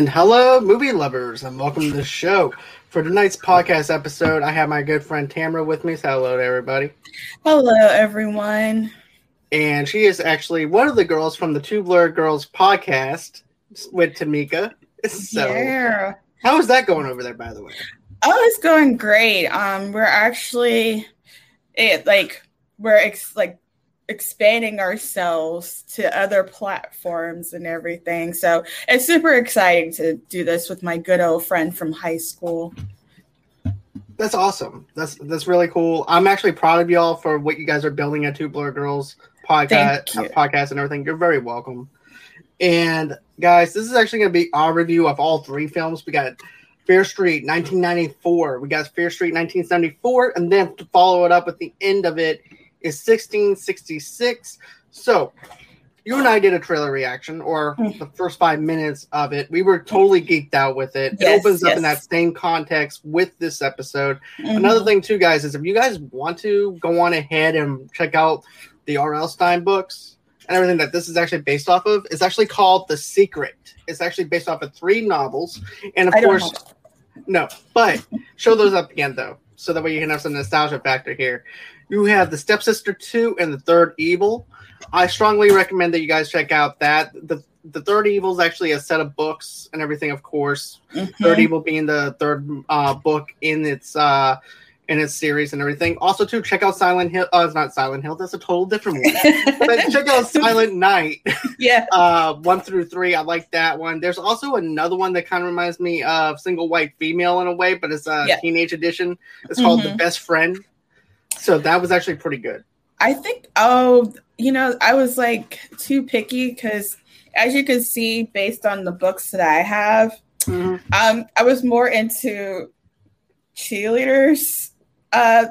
And hello, movie lovers, and welcome to the show. For tonight's podcast episode, I have my good friend Tamara with me. So hello to everybody. Hello, everyone. And she is actually one of the girls from the Two Blurred Girls podcast with Tamika. So, yeah. how is that going over there, by the way? Oh, it's going great. Um, we're actually, it like we're ex- like expanding ourselves to other platforms and everything. So it's super exciting to do this with my good old friend from high school. That's awesome. That's that's really cool. I'm actually proud of y'all for what you guys are building at Two Blur Girls podcast uh, podcast and everything. You're very welcome. And guys, this is actually going to be our review of all three films. We got Fear Street 1994. We got Fear Street 1974, and then to follow it up with the end of it is 1666. So, you and I did a trailer reaction, or Hmm. the first five minutes of it. We were totally geeked out with it. Yes, it opens up in that same context with this episode. Mhm. Another thing, too, guys, is if you guys want to go on ahead and check out the R.L. Stine books and everything that this is actually based off of, it's actually called The Secret. It's actually based off of three novels. And of I course, no, but show those up again though, so that way you can have some nostalgia factor here. You have the Stepsister Two and the Third Evil. I strongly recommend that you guys check out that. the The Third Evil is actually a set of books and everything, of course. Mhm. Third Evil being the third uh, book in its uh, in its series and everything. Also, too, check out Silent Hill. Uh, it's not Silent Hill. That's a total different one. but check out Silent Night yeah. uh one through three i like that one there's also another one that kind of reminds me of single white female in a way but it's a Yeah. teenage edition it's called the Mhm. best friend so that was actually pretty good I think, oh, you know, I was like too picky because, as you can see, based on the books that I have, um, I was more into cheerleaders uh,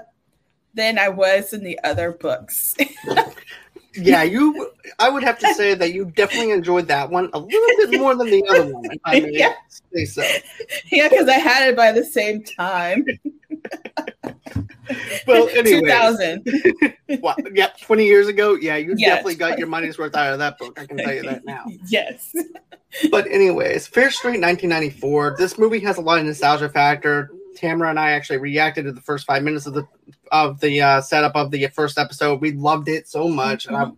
than I was in the other books. yeah you i would have to say that you definitely enjoyed that one a little bit more than the other one if i may Yeah. say so yeah, because I had it by the same time. well anyway 2000. well, yeah 20 years ago yeah you Yes. definitely got your money's worth out of that book i can tell you that now Yes. but anyways, Fear Street 1994. This movie has a lot of nostalgia factor. Tamara and I actually reacted to the first five minutes of the of the uh, setup of the first episode. We loved it so much. And I,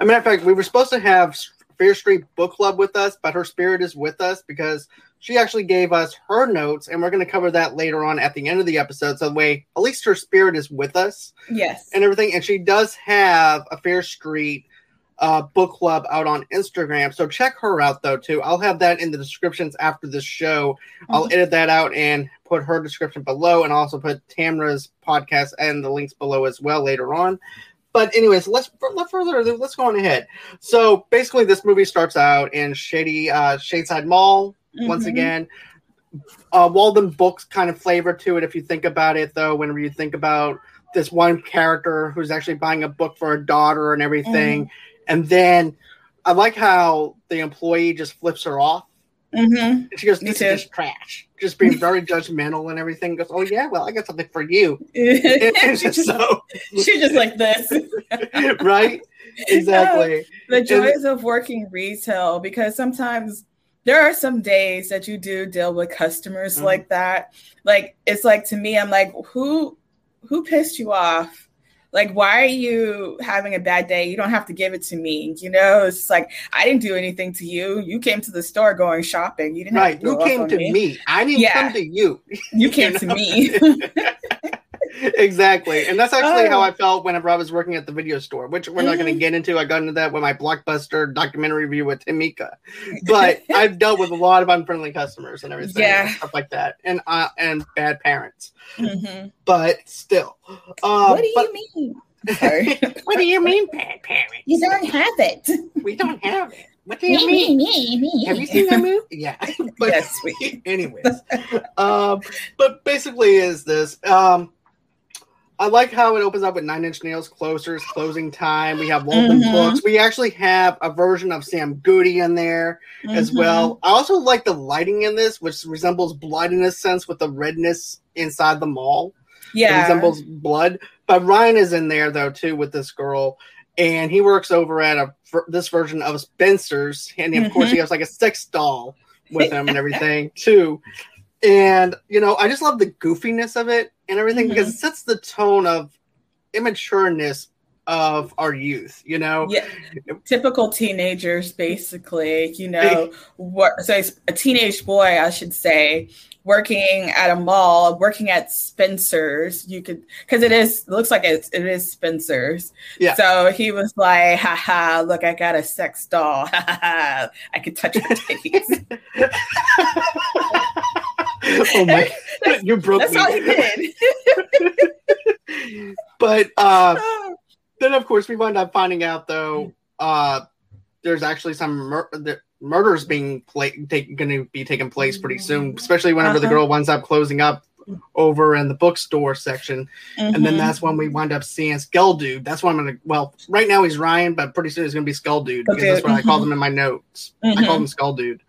a matter of fact, we were supposed to have Fear Street Book Club with us, but her spirit is with us because she actually gave us her notes, and we're going to cover that later on at the end of the episode. So, the way at least her spirit is with us Yes. and everything. And she does have a Fear Street uh, book club out on Instagram. So check her out though too. I'll have that in the descriptions after this show. I'll edit that out and put her description below, and also put Tamra's podcast and the links below as well later on. But anyways, let's let further let's go on ahead. So basically, this movie starts out in shady uh, Shadyside Mall once Mhm. again. Uh, Walden books kind of flavor to it if you think about it, though. Whenever you think about this one character who's actually buying a book for a daughter and everything, and then I like how the employee just flips her off. Mhm. And she goes, "This is just trash," just being very judgmental and everything. Goes, "Oh yeah, well I got something for you." It's just so she's just like this. right, exactly. the joys of working retail because sometimes there are some days that you do deal with customers Mhm. like that like it's like to me i'm like who who pissed you off like why are you having a bad day? You don't have to give it to me you know? It's like i didn't do anything to you. You came to the store going shopping. You didn't have Right, to you came to me. I didn't Yeah. come to you. you came You to me exactly. And that's actually how Oh. I felt whenever I was working at the video store, which we're not going to get into. I got into that with my blockbuster documentary review with Tamika. But I've dealt with a lot of unfriendly customers and everything, Yeah. and stuff like that, and uh, and bad parents. Mhm. But still, uh, what do but- you mean Sorry. what do you mean, bad parents? you don't have it We don't have it. What do you mean? Have you seen that movie? Yeah. but yes sweet anyways um but basically is this um I like how it opens up with Nine Inch Nails closers, closing time. We have Walden Mhm. books. We actually have a version of Sam Goody in there as Mhm. well. I also like the lighting in this, which resembles blood in a sense with the redness inside the mall. It yeah resembles blood. But Ryan is in there though too with this girl, and he works over at a this version of Spencer's, and of course Mm-hmm. he has like a sex doll with him and everything too. And you know, I just love the goofiness of it and everything mm-hmm. because it sets the tone of immatureness of our youth, you know? Yeah. Typical teenagers, basically, you know, what so a teenage boy, I should say, working at a mall, working at Spencer's, you could because it is it looks like it's it is Spencer's. Yeah. So he was like, haha, look, I got a sex doll. I could touch her titties. oh my you broke That's me. all he did. but uh then of course we wind up finding out though uh there's actually some mur- the murders being pla- take, going to be taking place pretty soon especially whenever uh-huh. the girl winds up closing up over in the bookstore section mm-hmm. and then mm-hmm. that's when we wind up seeing skull dude that's what i'm gonna well right now he's ryan but pretty soon he's gonna be skull dude because that's what mm-hmm. i call him in my notes mm-hmm. i call him mm-hmm. skull dude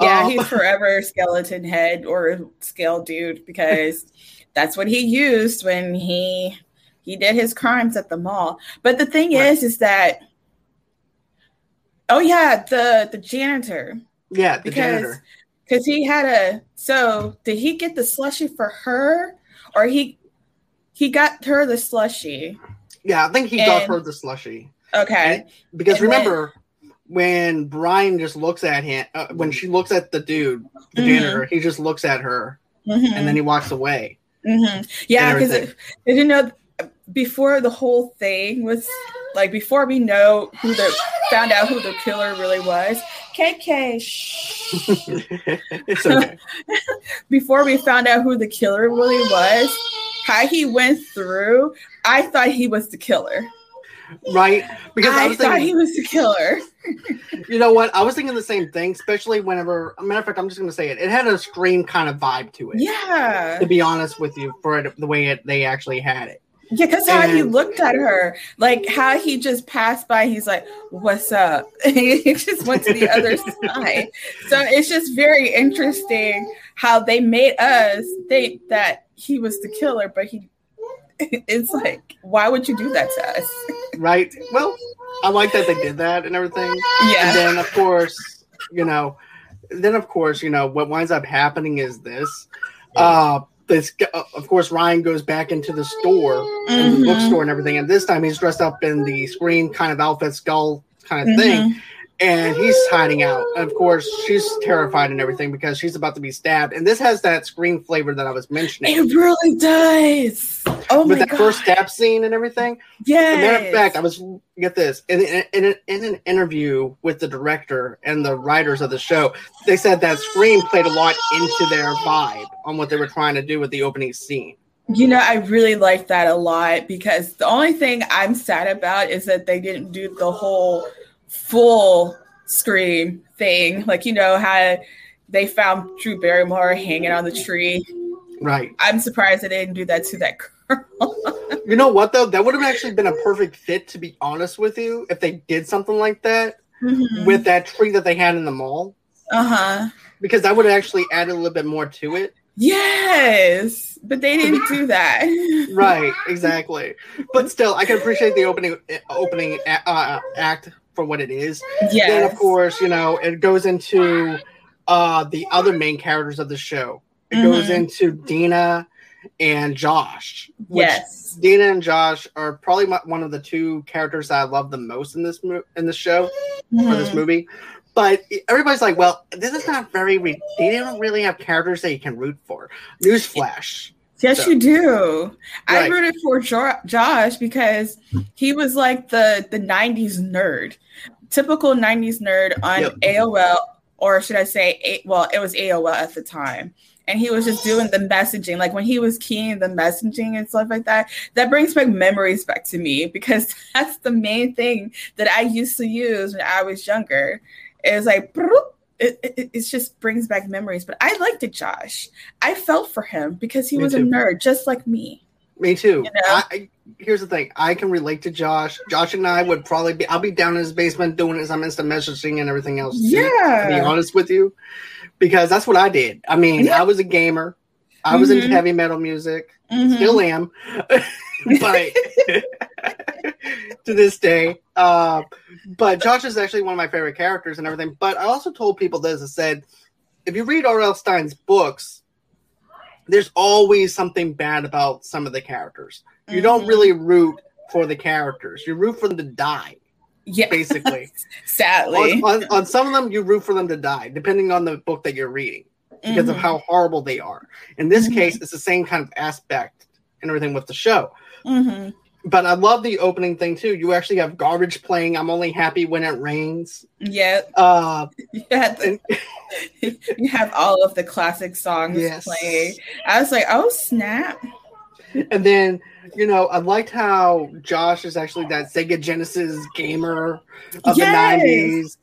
yeah uh, he's forever skeleton head or scale dude because that's what he used when he he did his crimes at the mall. But the thing right. is, is that oh yeah, the the janitor. Yeah, the because, janitor. Because he had a so did he get the slushy for her or he he got her the slushy? Yeah, I think he and, got her the slushy. Okay. And, because and remember when Brian just looks at him uh, when she looks at the dude, the mm-hmm. janitor, he just looks at her mm-hmm. and then he walks away. Mm-hmm. Yeah, because you know before the whole thing was like before we know who the found out who the killer really was. KK. okay. before we found out who the killer really was, how he went through, I thought he was the killer. Right? Because I, I thought thinking, he was the killer. you know what? I was thinking the same thing, especially whenever, matter of fact, I'm just going to say it. It had a scream kind of vibe to it. Yeah. To be honest with you, for it, the way it, they actually had it. Yeah, because how he looked at her, like how he just passed by, he's like, "What's up?" he just went to the other side. So it's just very interesting how they made us think that he was the killer, but he. It's like, why would you do that to us? right. Well, I like that they did that and everything. Yeah. And then of course, you know, then of course, you know, what winds up happening is this. Uh, this, uh, of course, Ryan goes back into the store, mm-hmm. the bookstore, and everything. And this time, he's dressed up in the Scream kind of outfit, skull kind of mm-hmm. thing and he's hiding out. And of course, she's terrified and everything because she's about to be stabbed. And this has that scream flavor that I was mentioning. It really does. Oh my god. With my that God. first stab scene and everything. Yeah. matter of fact, I was get this in, in, in, in, an interview with the director and the writers of the show. They said that scream played a lot into their vibe on what they were trying to do with the opening scene. You know, I really like that a lot because the only thing I'm sad about is that they didn't do the whole full screen thing. Like, you know, how they found Drew Barrymore hanging on the tree. Right. I'm surprised they didn't do that to that girl. you know what, though? That would have actually been a perfect fit, to be honest with you, if they did something like that mm-hmm. with that tree that they had in the mall. Uh huh. Because that would have actually added a little bit more to it. Yes, but they didn't do that. right, exactly. But still, I can appreciate the opening opening uh, act for what it is. Yeah. Then of course, you know, it goes into uh the other main characters of the show. It mm-hmm. goes into Dina and Josh. yes. Dina and Josh are probably my, one of the two characters that I love the most in this mo- in this show mm-hmm. or this movie. But everybody's like, well, this is not very. Re- they don't really have characters that you can root for. Newsflash. Yes, so. you do. Right. I rooted for jo- Josh because he was like the the '90s nerd, typical '90s nerd on yep. AOL, or should I say, a- well, it was AOL at the time, and he was just doing the messaging. Like when he was keying the messaging and stuff like that, that brings back memories back to me because that's the main thing that I used to use when I was younger. It was like. Broop, it, it, it, just brings back memories. But I liked it, Josh. I felt for him because he me was too. a nerd just like me. Me too. You know? I, here's the thing: I can relate to Josh. Josh and I would probably be. I'll be down in his basement doing some instant messaging and everything else. Yeah. To be honest with you, because that's what I did. I mean, yeah. I was a gamer. I was mm-hmm. into heavy metal music. Mm-hmm. Still am. but to this day. Uh, but Josh is actually one of my favorite characters and everything. But I also told people this. I said, if you read R.L. Stine's books, there's always something bad about some of the characters. You mm-hmm. don't really root for the characters. You root for them to die. Yeah, basically. Sadly, on, on, on, some of them, you root for them to die, depending on the book that you're reading, because mm-hmm. of how horrible they are. In this mm-hmm. case, it's the same kind of aspect and everything with the show. Mm-hmm. But I love the opening thing too. You actually have garbage playing. I'm only happy when it rains. Yeah. Uh, you, and, you have all of the classic songs yes. playing. I was like, oh snap. And then you know, I liked how Josh is actually that Sega Genesis gamer of yes. the '90s.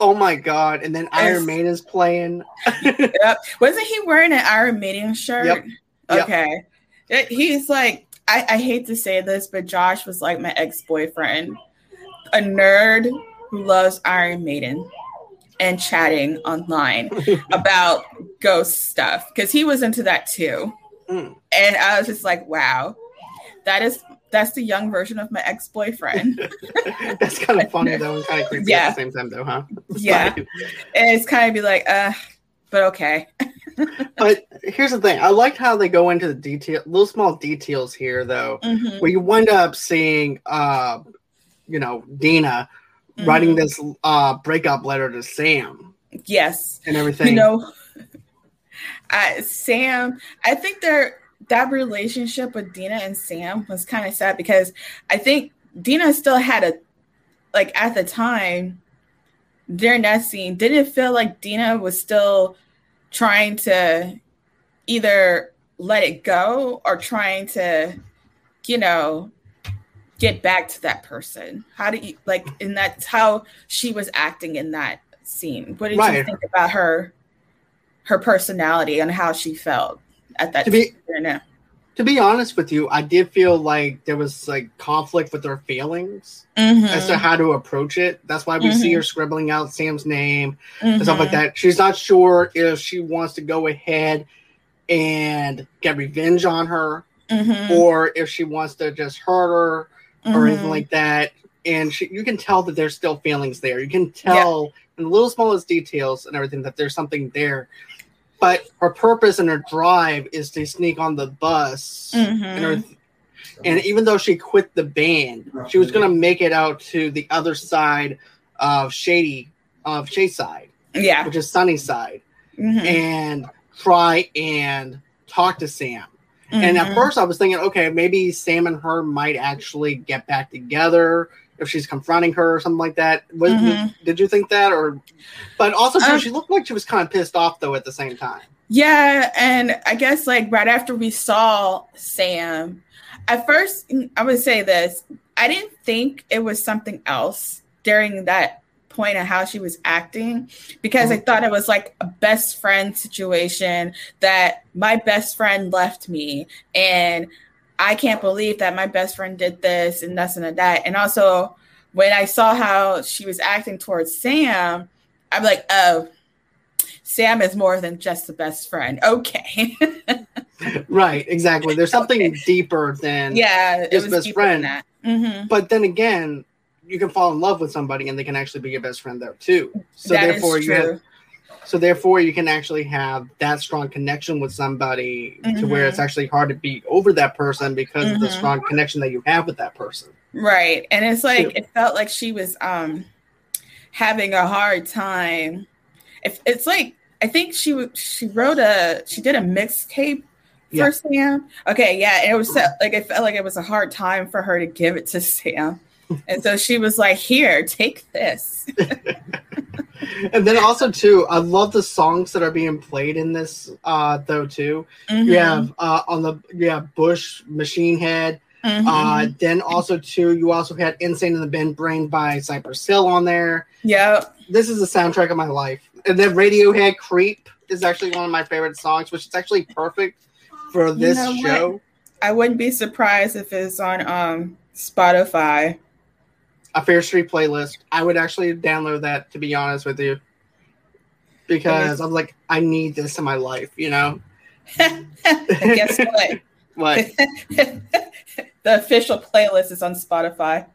Oh my god! And then Iron Maiden is playing. yep. Wasn't he wearing an Iron Maiden shirt? Yep. Okay. Yep. He's like, I, I hate to say this, but Josh was like my ex boyfriend, a nerd who loves Iron Maiden and chatting online about ghost stuff because he was into that too. Mm. And I was just like, wow, that is that's the young version of my ex boyfriend. that's kind of funny though, and kind of creepy yeah. at the same time though, huh? yeah, and it's kind of be like, uh, but okay. but here's the thing: I liked how they go into the detail, little small details here, though, mm-hmm. where you wind up seeing, uh, you know, Dina mm-hmm. writing this uh breakup letter to Sam. Yes, and everything. You know, Sam. I think they're that relationship with Dina and Sam was kind of sad because I think Dina still had a like at the time during that scene didn't feel like Dina was still trying to either let it go or trying to you know get back to that person? How do you like and that's how she was acting in that scene? What did right. you think about her her personality and how she felt at that to be to be honest with you, I did feel like there was like conflict with her feelings mm-hmm. as to how to approach it. That's why we mm-hmm. see her scribbling out Sam's name mm-hmm. and stuff like mm-hmm. that. She's not sure if she wants to go ahead and get revenge on her mm-hmm. or if she wants to just hurt her or anything mm-hmm. like that. And she, you can tell that there's still feelings there. You can tell yeah. in the little smallest details and everything that there's something there but her purpose and her drive is to sneak on the bus mm-hmm. and, her, and even though she quit the band she was going to make it out to the other side of shady of Shadyside yeah which is Sunnyside mm-hmm. and try and talk to sam mm-hmm. and at mm-hmm. first i was thinking okay maybe sam and her might actually get back together if she's confronting her or something like that. Was, mm-hmm. Did you think that, or? But also, um, she looked like she was kind of pissed off though at the same time. Yeah, and I guess like right after we saw Sam, at first I would say this: I didn't think it was something else during that point of how she was acting because I thought it was like a best friend situation that my best friend left me and I can't believe that my best friend did this and this and that. And also, when I saw how she was acting towards Sam, I'm like, oh, Sam is more than just the best friend. Okay. right, exactly. There's something okay. deeper than yeah, just best friend. Mm-hmm. But then again, you can fall in love with somebody and they can actually be your best friend there too. So that therefore, you have, so therefore, you can actually have that strong connection with somebody mm-hmm. to where it's mm-hmm. actually hard to beat over that person because mm-hmm. of the mm-hmm. strong connection that you have with that person. Right, and it's like it felt like she was um having a hard time. If it's like I think she she wrote a she did a mixtape yeah. for Sam. Okay, yeah, it was like it felt like it was a hard time for her to give it to Sam, and so she was like, "Here, take this." and then also too, I love the songs that are being played in this uh though too. Mm-hmm. You have uh on the yeah Bush Machine Head. Mm-hmm. Uh then also too, you also had Insane in the Bin Brain by Cypress Hill on there. Yeah. This is the soundtrack of my life. And then Radiohead Creep is actually one of my favorite songs, which is actually perfect for this you know show. What? I wouldn't be surprised if it's on um Spotify a Fear Street playlist. I would actually download that to be honest with you, because I'm like, I need this in my life, you know. Guess what? what? the official playlist is on Spotify.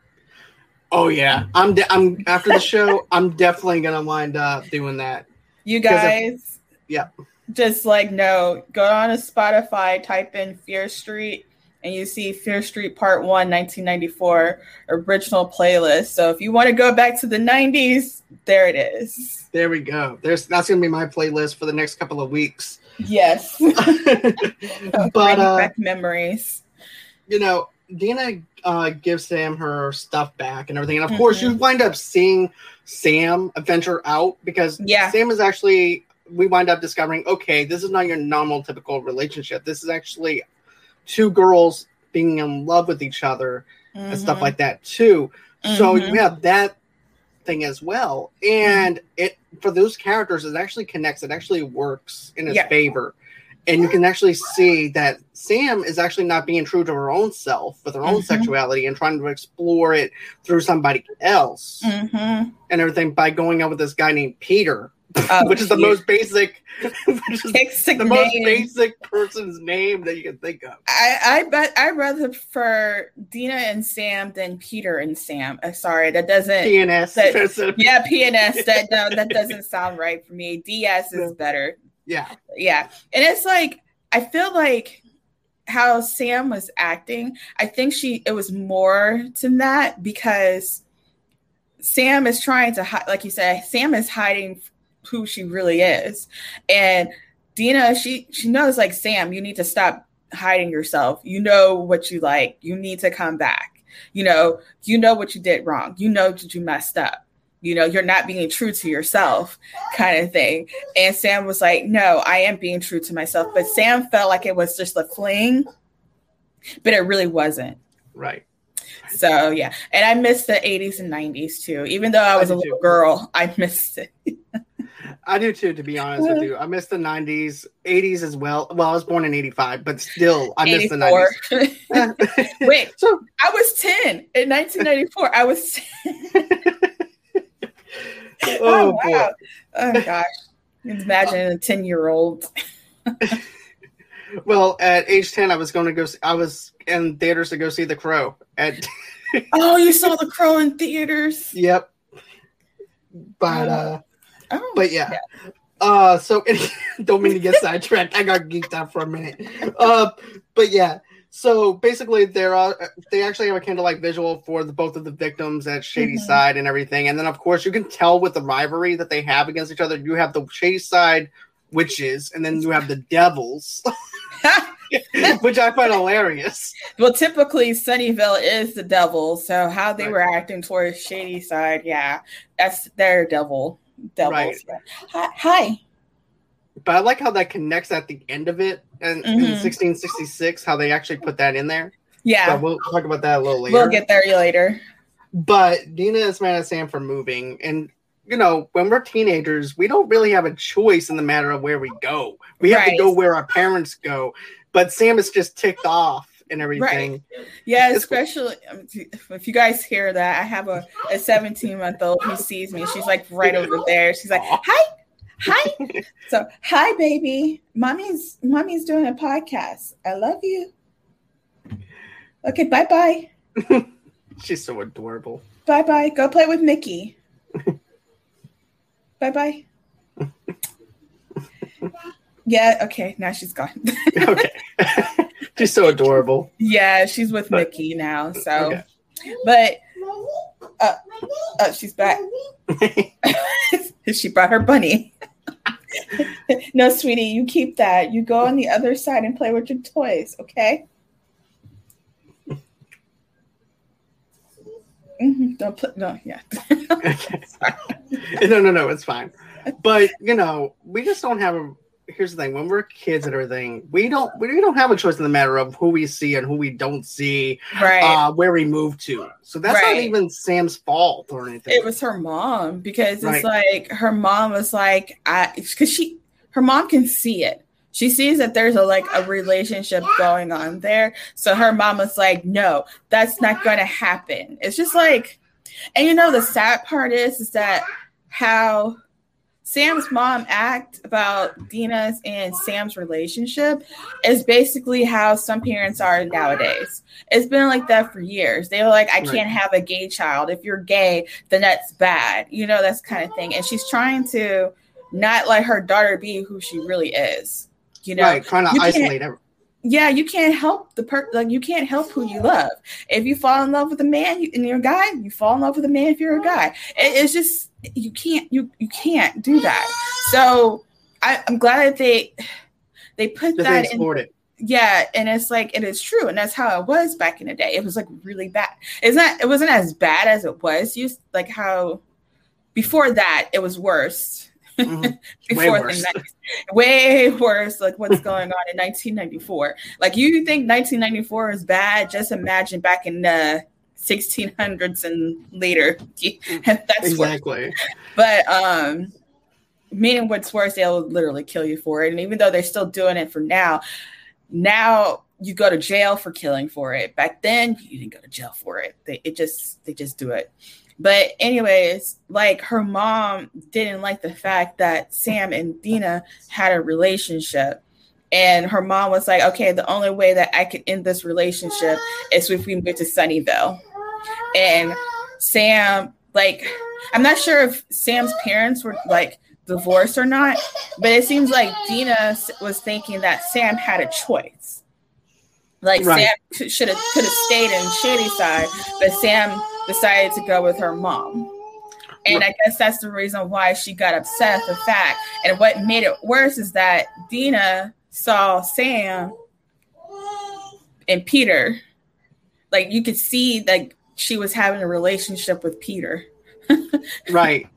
Oh yeah, I'm. De- I'm after the show. I'm definitely gonna wind up doing that. You guys, Yeah. Just like no, go on to Spotify, type in Fear Street, and you see Fear Street Part 1, 1994 original playlist. So if you want to go back to the 90s, there it is. There we go. There's that's gonna be my playlist for the next couple of weeks. Yes. but uh, memories. You know, Dina uh, gives Sam her stuff back and everything, and of mm-hmm. course, you wind up seeing Sam venture out because yeah. Sam is actually. We wind up discovering, okay, this is not your normal typical relationship. This is actually two girls being in love with each other mm-hmm. and stuff mm-hmm. like that too. Mm-hmm. So you have that thing as well, and mm-hmm. it for those characters it actually connects. It actually works in its yeah. favor and you can actually see that Sam is actually not being true to her own self with her own mm-hmm. sexuality and trying to explore it through somebody else mm-hmm. and everything by going out with this guy named Peter, oh, which is the most basic, which is the name. most basic person's name that you can think of. I, I bet I rather prefer Dina and Sam than Peter and Sam. Uh, sorry, that doesn't PNS. That, yeah, PNS. That no, that doesn't sound right for me. DS is better. Yeah. Yeah. And it's like, I feel like how Sam was acting, I think she, it was more to that because Sam is trying to, hide, like you said, Sam is hiding who she really is. And Dina, she, she knows like, Sam, you need to stop hiding yourself. You know what you like. You need to come back. You know, you know what you did wrong. You know that you messed up you know, you're not being true to yourself, kind of thing. And Sam was like, No, I am being true to myself. But Sam felt like it was just a fling, but it really wasn't. Right. So yeah, and I missed the 80s and 90s too. Even though I was a little girl, I missed it. I do too, to be honest with you. I missed the 90s, 80s as well. Well, I was born in 85, but still, I missed 84. the 90s. Wait, so I was 10 in 1994. I was 10. oh, oh wow. Oh gosh. Imagine a 10 year old. well, at age 10, I was going to go, see, I was in theaters to go see The Crow. At oh, you saw The Crow in theaters? Yep. But, uh, oh, but yeah. yeah. Uh, so don't mean to get sidetracked. I got geeked out for a minute. Uh, but yeah, so basically, they're uh, they actually have a candlelight visual for the, both of the victims at Shady mm-hmm. Side and everything, and then of course you can tell with the rivalry that they have against each other. You have the Shady Side witches, and then you have the devils, which I find hilarious. Well, typically Sunnyvale is the devil, so how they right. were acting towards Shady Side, yeah, that's their devil. Devils. Right. Hi. Hi. But I like how that connects at the end of it and mm-hmm. in 1666, how they actually put that in there. Yeah. So we'll talk about that a little later. We'll get there later. But Dina is mad at Sam for moving. And, you know, when we're teenagers, we don't really have a choice in the matter of where we go. We have right. to go where our parents go. But Sam is just ticked off and everything. Right. Yeah, especially. Um, if you guys hear that, I have a, a 17 month old who sees me. She's like right over there. She's like, Hi, hi. so, hi, baby. Mommy's mommy's doing a podcast. I love you. Okay, bye bye. She's so adorable. Bye bye. Go play with Mickey. bye bye. yeah, okay. Now she's gone. okay. She's so adorable. Yeah, she's with but, Mickey now. So, okay. but uh, uh, she's back. she brought her bunny. no, sweetie, you keep that. You go on the other side and play with your toys, okay? Mm-hmm. Don't put no, yeah. no, no, no, it's fine. But you know, we just don't have a here's the thing. When we're kids and everything we don't we don't have a choice in the matter of who we see and who we don't see right. uh, where we move to. So that's right. not even sam's fault or anything. It was her mom because it's right. like her mom was like i because she her mom can see it. She sees that there's a like a relationship going on there. So her mom was like no that's not going to happen. It's just like and you know the sad part is is that how Sam's mom act about Dina's and Sam's relationship is basically how some parents are nowadays. It's been like that for years. They were like, I can't have a gay child. If you're gay, then that's bad. You know, that's kind of thing. And she's trying to not let her daughter be who she really is. You know, right, trying to you isolate her. Yeah, you can't help the per like you can't help who you love. If you fall in love with a man you, and you're a guy, you fall in love with a man if you're a guy. It, it's just you can't you you can't do that. So I, am glad that they they put that in. It. Yeah, and it's like it is true, and that's how it was back in the day. It was like really bad. It's not. It wasn't as bad as it was used. Like how before that it was worse. Mm-hmm. Before way worse. The, way worse. Like what's going on in 1994. Like you think 1994 is bad? Just imagine back in the 1600s and later. That's exactly. Worse. But um, meaning what's worse, they'll literally kill you for it. And even though they're still doing it for now, now you go to jail for killing for it. Back then, you didn't go to jail for it. They it just they just do it. But anyways, like her mom didn't like the fact that Sam and Dina had a relationship. And her mom was like, okay, the only way that I can end this relationship is if we move to Sunnyvale. And Sam, like, I'm not sure if Sam's parents were like divorced or not, but it seems like Dina was thinking that Sam had a choice. Like right. Sam should have could have stayed in Shadyside, but Sam decided to go with her mom. And I guess that's the reason why she got upset at the fact. And what made it worse is that Dina saw Sam and Peter. Like you could see like she was having a relationship with Peter. right.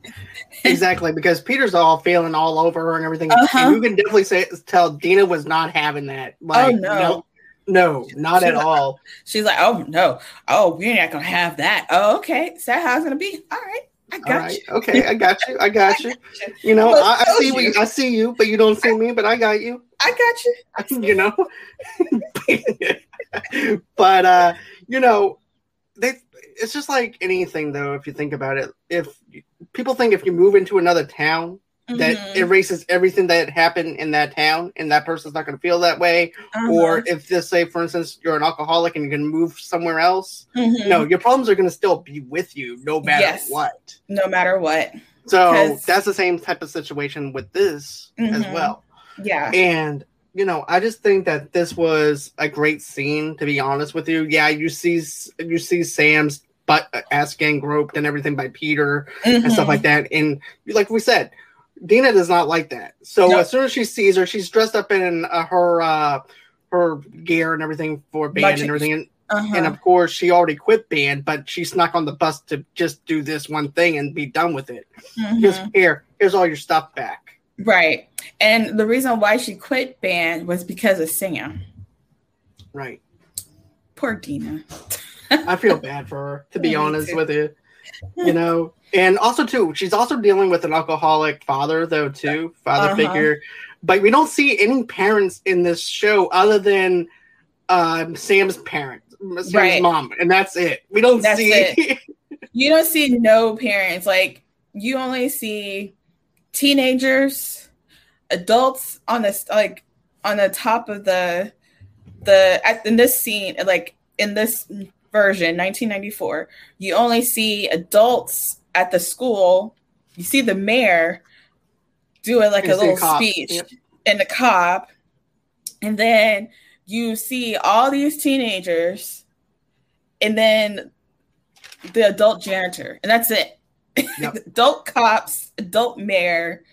Exactly. Because Peter's all feeling all over her and everything. Uh-huh. And you can definitely say tell Dina was not having that. Oh, like, oh no. no no, not at like, all. She's like, oh no, oh we're not gonna have that. Oh, okay, is that how it's gonna be? All right, I got right. you. Okay, I got you. I got you. You know, I, I, see you. I see you, but you don't see me. But I got you. I got you. you know, but uh, you know, they. It's just like anything, though. If you think about it, if people think if you move into another town, that mm-hmm. erases everything that happened in that town and that person's not going to feel that way uh-huh. or if just say for instance you're an alcoholic and you can move somewhere else mm-hmm. no your problems are going to still be with you no matter yes. what no matter what so that's the same type of situation with this mm-hmm. as well yeah and you know i just think that this was a great scene to be honest with you yeah you see you see sam's butt ass getting groped and everything by peter and stuff mm-hmm. like that and like we said Dina does not like that. So nope. as soon as she sees her, she's dressed up in uh, her uh, her gear and everything for band and everything. And, uh-huh. and, of course, she already quit band, but she snuck on the bus to just do this one thing and be done with it. Mm-hmm. Just here, here's all your stuff back. Right. And the reason why she quit band was because of Sam. Right. Poor Dina. I feel bad for her, to be honest with you. You know, and also too, she's also dealing with an alcoholic father, though too, father uh-huh. figure. But we don't see any parents in this show other than um, Sam's parent, Sam's right. mom, and that's it. We don't that's see. you don't see no parents. Like you only see teenagers, adults on this like on the top of the the at, in this scene, like in this version, 1994, you only see adults at the school, you see the mayor do it like a little a speech yep. and the cop, and then you see all these teenagers, and then the adult janitor, and that's it. Yep. adult cops, adult mayor,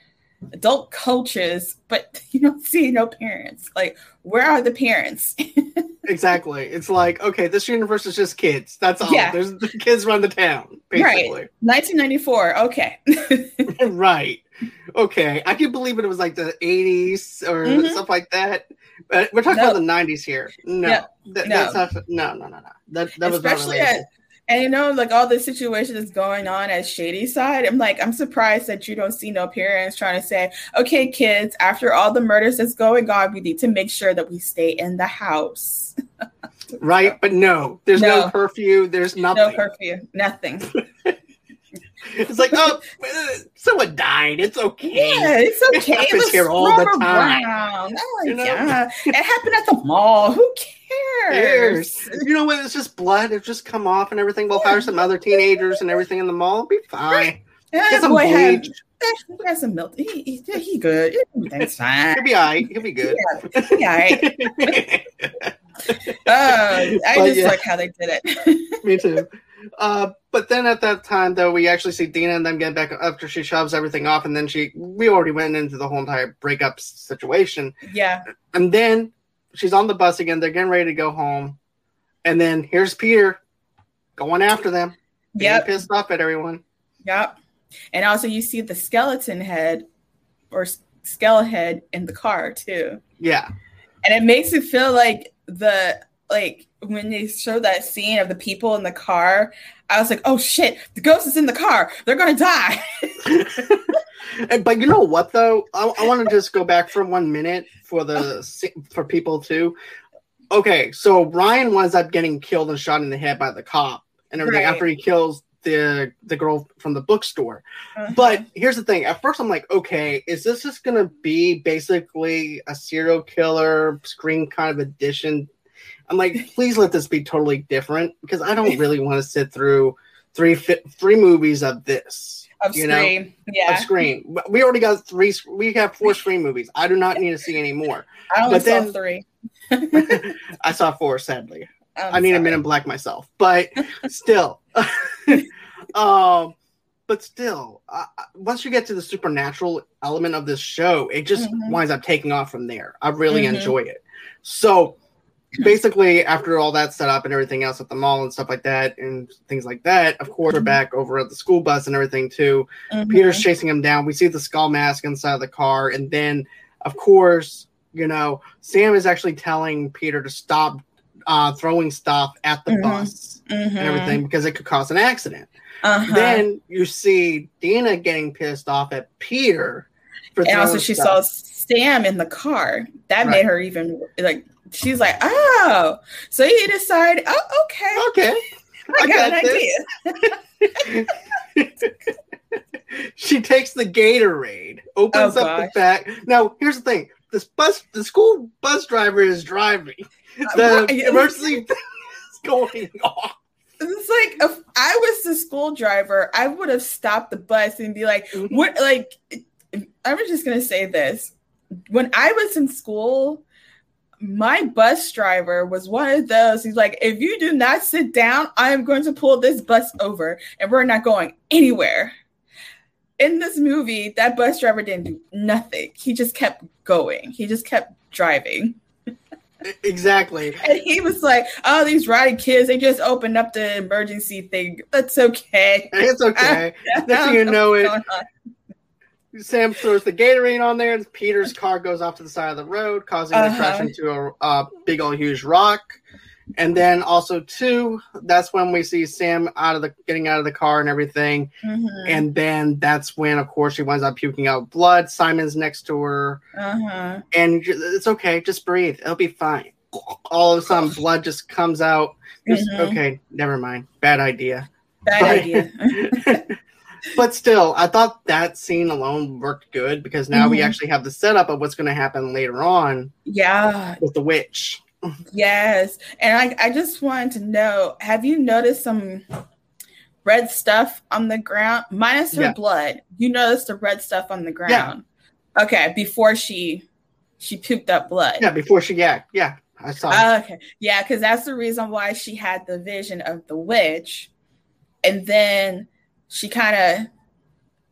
adult coaches, but you don't see no parents. Like, where are the parents? exactly. It's like, okay, this universe is just kids. That's all. Yeah. There's the kids run the town, basically. Right. 1994. Okay. right. Okay. I can believe it was like the 80s or mm-hmm. stuff like that. But we're talking about the 90s here. No. Yep. That, no. That's not, no, no, no, no. That, that Especially was not at, and you know, like all the situations going on at Shady Side, I'm like, I'm surprised that you don't see no parents trying to say, okay, kids, after all the murders that's going on, we need to make sure that we stay in the house. right, but no, there's no, no curfew. There's nothing. No curfew. Nothing. it's like, oh, uh, someone died. It's okay. Yeah, it's okay. It happens here all the time. Oh, you know? yeah. It happened at the mall. Who cares? Cares? You know what? It's just blood. It's just come off and everything. We'll yeah. fire some other teenagers and everything in the mall. It'll be fine. Yeah, Get some boy. Had, he got some milk. He, he, he good. That's fine. He'll be all right. He'll be good. Yeah, he all right. uh, I but just yeah. like how they did it. Me too. Uh, but then at that time, though, we actually see Dina and them get back after she shoves everything off, and then she we already went into the whole entire breakup situation. Yeah. And then she's on the bus again. They're getting ready to go home, and then here's Peter going after them. Yeah. Pissed off at everyone. Yep. And also, you see the skeleton head or skeleton head in the car too. Yeah. And it makes it feel like the like when they show that scene of the people in the car, I was like, "Oh shit, the ghost is in the car. They're gonna die." but you know what though? I, I want to just go back for one minute for the for people too. Okay, so Ryan winds up getting killed and shot in the head by the cop and everything right. after he kills the the girl from the bookstore. Uh-huh. But here's the thing: at first, I'm like, okay, is this just gonna be basically a serial killer screen kind of edition I'm like, please let this be totally different because I don't really want to sit through three three movies of this. Of you Scream, know? yeah. Of Scream. We already got three. We have four Scream movies. I do not need to see any more. I only but saw then, three. I saw four, sadly. I'm i need sorry. a minute black myself, but still. um, but still, uh, once you get to the supernatural element of this show, it just mm-hmm. winds up taking off from there. I really mm-hmm. enjoy it. So basically after all that set up and everything else at the mall and stuff like that and things like that of course we're mm-hmm. back over at the school bus and everything too mm-hmm. peter's chasing him down we see the skull mask inside of the car and then of course you know sam is actually telling peter to stop uh, throwing stuff at the mm-hmm. bus and mm-hmm. everything because it could cause an accident uh-huh. then you see dina getting pissed off at peter and also she stuff. saw sam in the car that right. made her even like she's like, oh, so you decide, oh, okay, okay, I, I got, got an idea. she takes the Gatorade, opens oh, up gosh. the back. Now, here's the thing: this bus, the school bus driver is driving. Uh, the right. emergency is going off. It's like if I was the school driver, I would have stopped the bus and be like, mm-hmm. "What?" Like, I was just gonna say this: when I was in school, my bus driver was one of those. He's like, if you do not sit down, I am going to pull this bus over and we're not going anywhere. In this movie, that bus driver didn't do nothing. He just kept going, he just kept driving. Exactly. And he was like, Oh, these rowdy kids, they just opened up the emergency thing. That's okay. It's okay. Next you know it. Sam throws the Gatorade on there, and Peter's car goes off to the side of the road, causing uh-huh. to crash into a, a, big old huge rock. And then also too, that's when we see Sam out of the getting out of the car and everything. Mm-hmm. And then that's when, of course, she winds up puking out blood. Simon's next to her, uh-huh. and it's okay, just breathe, it'll be fine. All of a sudden, blood just comes out. Just, mm-hmm. Okay, never mind. Bad idea. Bad but, idea. but still, I thought that scene alone worked good because now mm-hmm. we actually have the setup of what's going to happen later on. Yeah, with the witch. yes, and I I just wanted to know: Have you noticed some red stuff on the ground, minus her yeah. blood? You noticed the red stuff on the ground. Yeah. Okay, before she she pooped up blood. Yeah, before she yeah yeah. I saw. Uh, okay, yeah, because that's the reason why she had the vision of the witch, and then she kind of,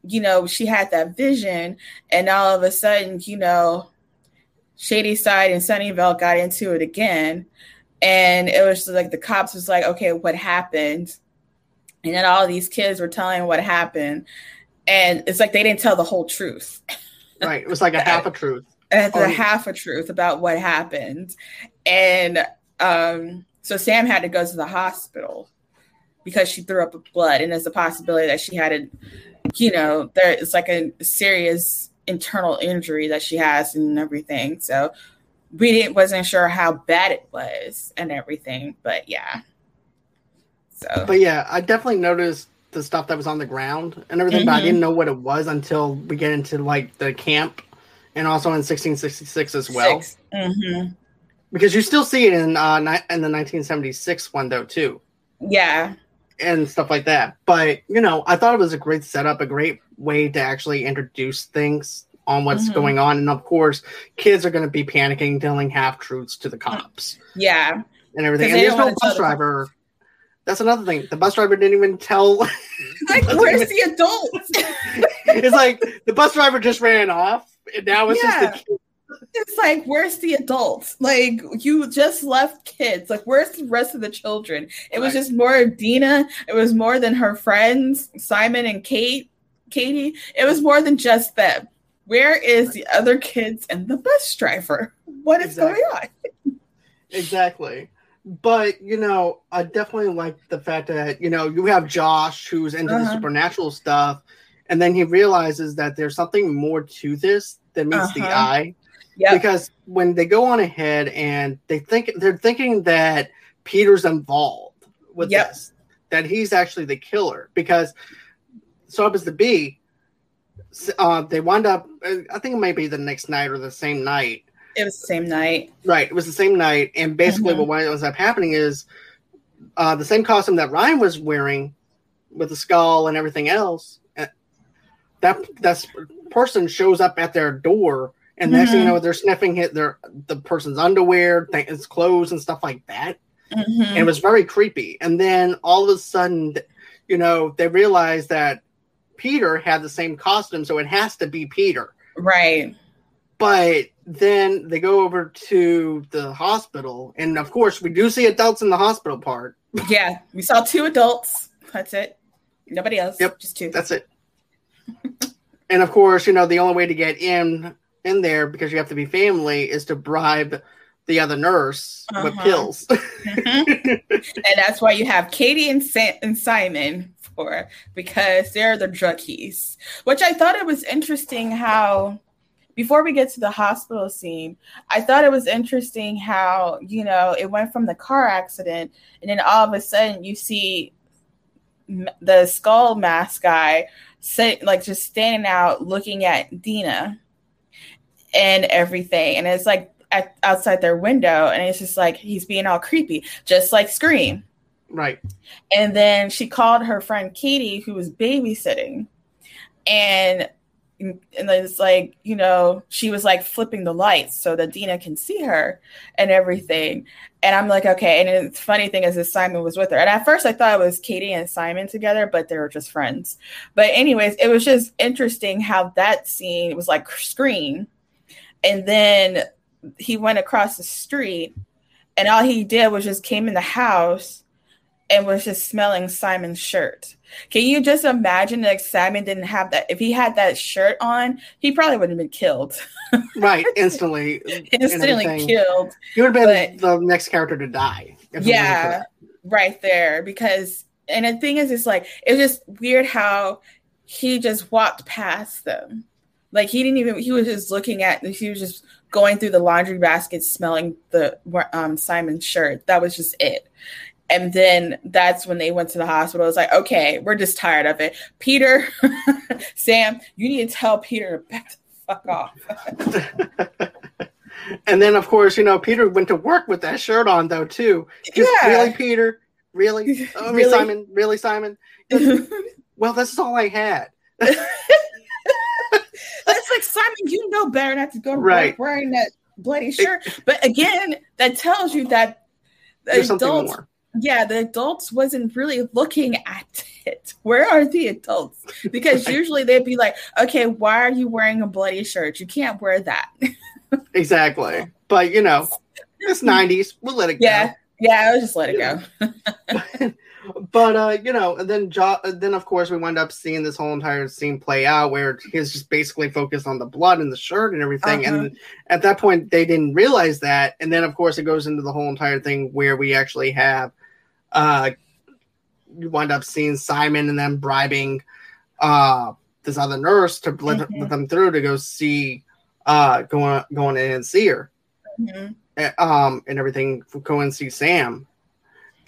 you know, she had that vision, and all of a sudden, you know, shady side and Sunnyvale got into it again, and it was like the cops was like, okay, what happened? And then all these kids were telling what happened, and it's like they didn't tell the whole truth. Right, it was like a half a truth. It's a half a truth about what happened, and um, so Sam had to go to the hospital because she threw up blood, and there's a possibility that she had a, you know, there it's like a serious internal injury that she has and everything. So we didn't wasn't sure how bad it was and everything, but yeah. So, but yeah, I definitely noticed the stuff that was on the ground and everything, mm-hmm. but I mm-hmm. didn't know what it was until we get into like the camp and also in 1666 as well. Mm-hmm. Because you still see it in uh, in the 1976 one though too. Yeah. And stuff like that. But you know, I thought it was a great setup, a great way to actually introduce things on what's mm-hmm. going on. And of course, kids are going to be panicking, telling half truths to the cops. Yeah. And everything. And there's no bus driver. That's another thing. The bus driver didn't even tell. like, where's even... the adults? it's like the bus driver just ran off, and now it's yeah. just the kids it's like, where's the adults? Like, you just left kids. Like, where's the rest of the children? It was just more of Dina. It was more than her friends, Simon and Kate, Katie. It was more than just them. Where is the other kids and the bus driver? What is exactly. going on? exactly. But you know, I definitely like the fact that you know you have Josh who's into uh-huh. the supernatural stuff, and then he realizes that there's something more to this than meets uh-huh. the eye yeah. Because when they go on ahead and they think they're thinking that Peter's involved with yep. this, that he's actually the killer. Because so happens to be, uh, they wind up. I think it might be the next night or the same night. It was the same night. Right. It was the same night, and basically mm-hmm. what ends up happening is uh, the same costume that Ryan was wearing with the skull and everything else. Uh, that that person shows up at their door and mm-hmm. next thing you mm-hmm. know, they're sniffing hit their the person's underwear, his clothes, and stuff like that. Mm-hmm. And it was very creepy. And then all of a sudden, you know, they realize that Peter had the same costume, so it has to be Peter. Right. But then they go over to the hospital, and of course, we do see adults in the hospital part. Yeah, we saw two adults. That's it. Nobody else. Yep, just two. That's it. and of course, you know, the only way to get in in there because you have to be family is to bribe the other nurse uh-huh. with pills. mm-hmm. and that's why you have Katie and, Sa- and Simon for because they're the druggies. Which I thought it was interesting how before we get to the hospital scene, I thought it was interesting how, you know, it went from the car accident and then all of a sudden you see the skull mask guy sit like just standing out looking at Dina and everything. And it's like at, outside their window, and it's just like he's being all creepy, just like Scream. Right. And then she called her friend Katie, who was babysitting, and and it's like you know she was like flipping the lights so that Dina can see her and everything. And I'm like, okay. And the funny thing is, that Simon was with her. And at first, I thought it was Katie and Simon together, but they were just friends. But anyways, it was just interesting how that scene was like screen and then he went across the street and all he did was just came in the house and was just smelling Simon's shirt. Can you just imagine that Simon didn't have that? If he had that shirt on, he probably wouldn't have been killed. right, instantly. instantly killed. He would have been but, the next character to die. Yeah, right there. Because, and the thing is, it's like, it's just weird how he just walked past them. Like he didn't even. He was just looking at. He was just going through the laundry basket, smelling the um, Simon's shirt. That was just it. And then that's when they went to the hospital. It's like, okay, we're just tired of it. Peter, Sam, you need to tell Peter to back the fuck off. and then, of course, you know, Peter went to work with that shirt on, though, too. Just, yeah. Really, Peter? Really? Oh, really? Simon? Really, Simon? well, this is all I had. Like Simon, you know better not to go right. wearing that bloody shirt. It, but again, that tells you that the adults, yeah, the adults wasn't really looking at it. Where are the adults? Because right. usually they'd be like, okay, why are you wearing a bloody shirt? You can't wear that. exactly. But you know, it's 90s. We'll let it go. Yeah. Yeah, I'll just let it go. but uh, you know, and then jo- then of course we wind up seeing this whole entire scene play out where he's just basically focused on the blood and the shirt and everything. Uh-huh. And at that point, they didn't realize that. And then of course it goes into the whole entire thing where we actually have uh, you wind up seeing Simon and then bribing uh this other nurse to let, mm-hmm. let them through to go see uh going going in and see her. Mm-hmm. Um, and everything, go and see Sam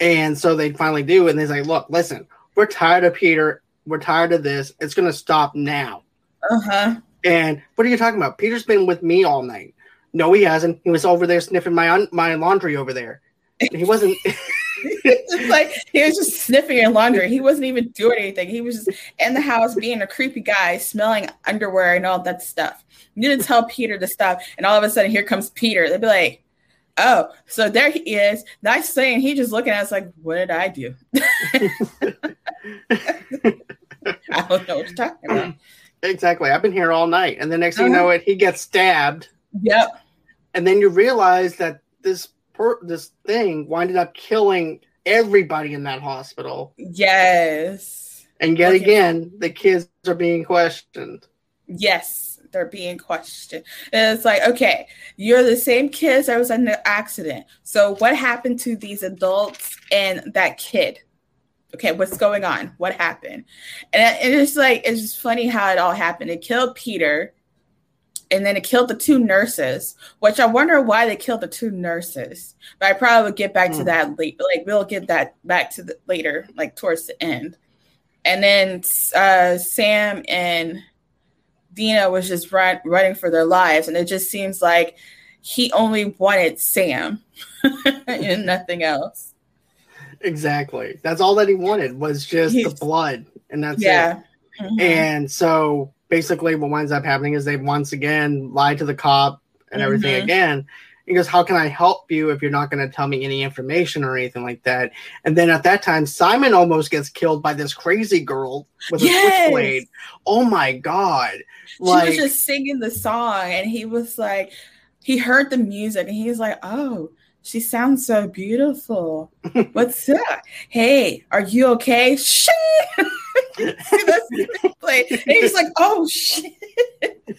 and so they finally do, and they say, "Look, listen, we're tired of Peter. We're tired of this. It's going to stop now." Uh huh. And what are you talking about? Peter's been with me all night. No, he hasn't. He was over there sniffing my un- my laundry over there. He wasn't. it's like he was just sniffing your laundry. He wasn't even doing anything. He was just in the house being a creepy guy, smelling underwear and all that stuff. You didn't tell Peter to stop, and all of a sudden here comes Peter. They'd be like, "Oh, so there he is." Nice saying. He just looking at us like, "What did I do?" I don't know what you're talking about. Exactly. I've been here all night, and the next thing uh-huh. you know, it he gets stabbed. Yep. And then you realize that this per- this thing winded up killing everybody in that hospital. Yes. And yet okay. again, the kids are being questioned. Yes, they're being questioned. And it's like, okay, you're the same kids that was in the accident. So what happened to these adults and that kid? okay, what's going on? What happened? And it's like, it's just funny how it all happened. It killed Peter and then it killed the two nurses, which I wonder why they killed the two nurses. But I probably will get back mm. to hmm. that late. Like we'll get that back to the later, like towards the end. And then uh, Sam and Dina was just run, running for their lives, and it just seems like he only wanted Sam and nothing else. Exactly. That's all that he wanted was just He's, the blood, and that's yeah. it. Mm-hmm. And so basically, what winds up happening is they once again lie to the cop and everything mm-hmm. again. He goes, How can I help you if you're not going to tell me any information or anything like that? And then at that time, Simon almost gets killed by this crazy girl with yes! a switchblade. Oh my God. Like, she was just singing the song, and he was like, he heard the music, and he was like, Oh, she sounds so beautiful. What's up? Hey, are you okay? Shit. and he's like, oh shit.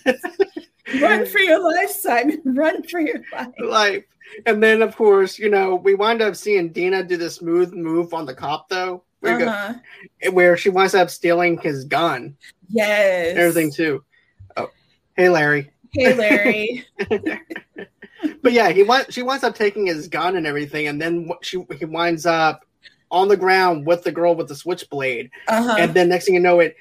Run for your life, Simon. Run for your life. Life. And then, of course, you know, we wind up seeing Dina do the smooth move on the cop, though, where, uh-huh. go, where she winds up stealing his gun. Yes. Everything, too. Oh, hey, Larry. Hey, Larry but yeah, he went. She winds up taking his gun and everything, and then she he winds up on the ground with the girl with the switchblade, uh-huh. and then next thing you know, it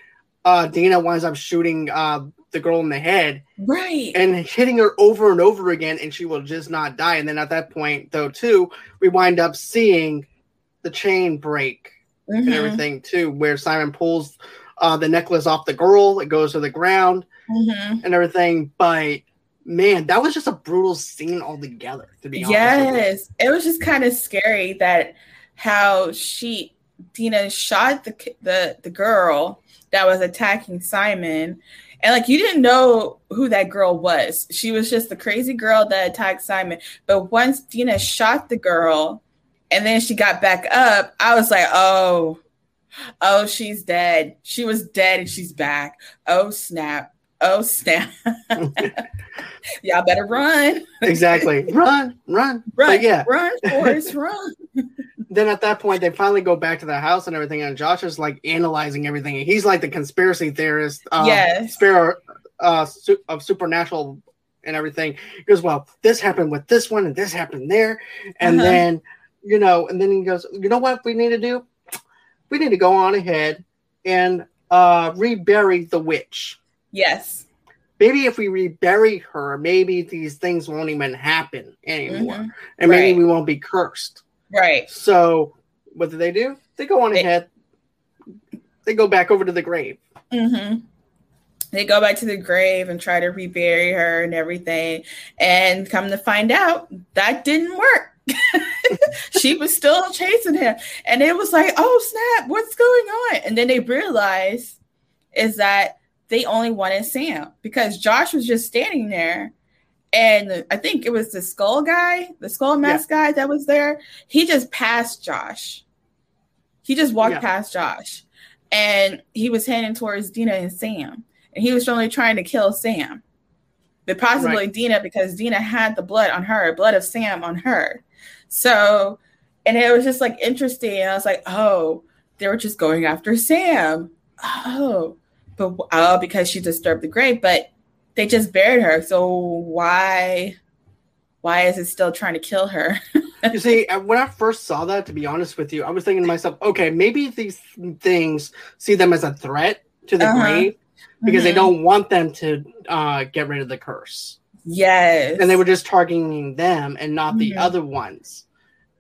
uh, Dina winds up shooting uh, the girl in the head, right, and hitting her over and over again, and she will just not die. And then at that point, though, too, we wind up seeing the chain break mm-hmm. and everything too, where Simon pulls uh, the necklace off the girl, it goes to the ground, mm-hmm. and everything, but man, that was just a brutal scene altogether. To be honest, yes, it was just kind of scary that how she Dina shot the the the girl that was attacking Simon. And like you didn't know who that girl was. She was just the crazy girl that attacked Simon. But once Dina shot the girl and then she got back up, I was like, oh, oh, she's dead. She was dead and she's back. Oh, snap. Oh, snap. Y'all better run. exactly. Run, run. Run. But yeah. Run, Forrest, run. then at that point, they finally go back to the house and everything, and Josh is like analyzing everything. He's like the conspiracy theorist, um, yes. Sparrow uh, su- of supernatural and everything. He goes, Well, this happened with this one, and this happened there. And uh-huh. then, you know, and then he goes, You know what we need to do? We need to go on ahead and uh, rebury the witch. Yes. Maybe if we rebury her, maybe these things won't even happen anymore. Mm-hmm. And maybe right. we won't be cursed. Right. So what do they do? They go on they, ahead. They go back over to the grave. Mm-hmm. They go back to the grave and try to rebury her and everything. And come to find out, that didn't work. she was still chasing him. And it was like, oh snap, what's going on? And then they realize is that they only wanted Sam because Josh was just standing there. And I think it was the skull guy, the skull mask yeah. guy that was there. He just passed Josh. He just walked yeah. past Josh. And he was heading towards Dina and Sam. And he was only trying to kill Sam. But possibly right. Dina because Dina had the blood on her, blood of Sam on her. So, and it was just like interesting. I was like, oh, they were just going after Sam. Oh, but uh, because she disturbed the grave, but they just buried her. So why why is it still trying to kill her? you see, when I first saw that, to be honest with you, I was thinking to myself, okay, maybe these things see them as a threat to the uh-huh. grave because mm-hmm. they don't want them to uh, get rid of the curse. Yes. And they were just targeting them and not mm-hmm. the other ones.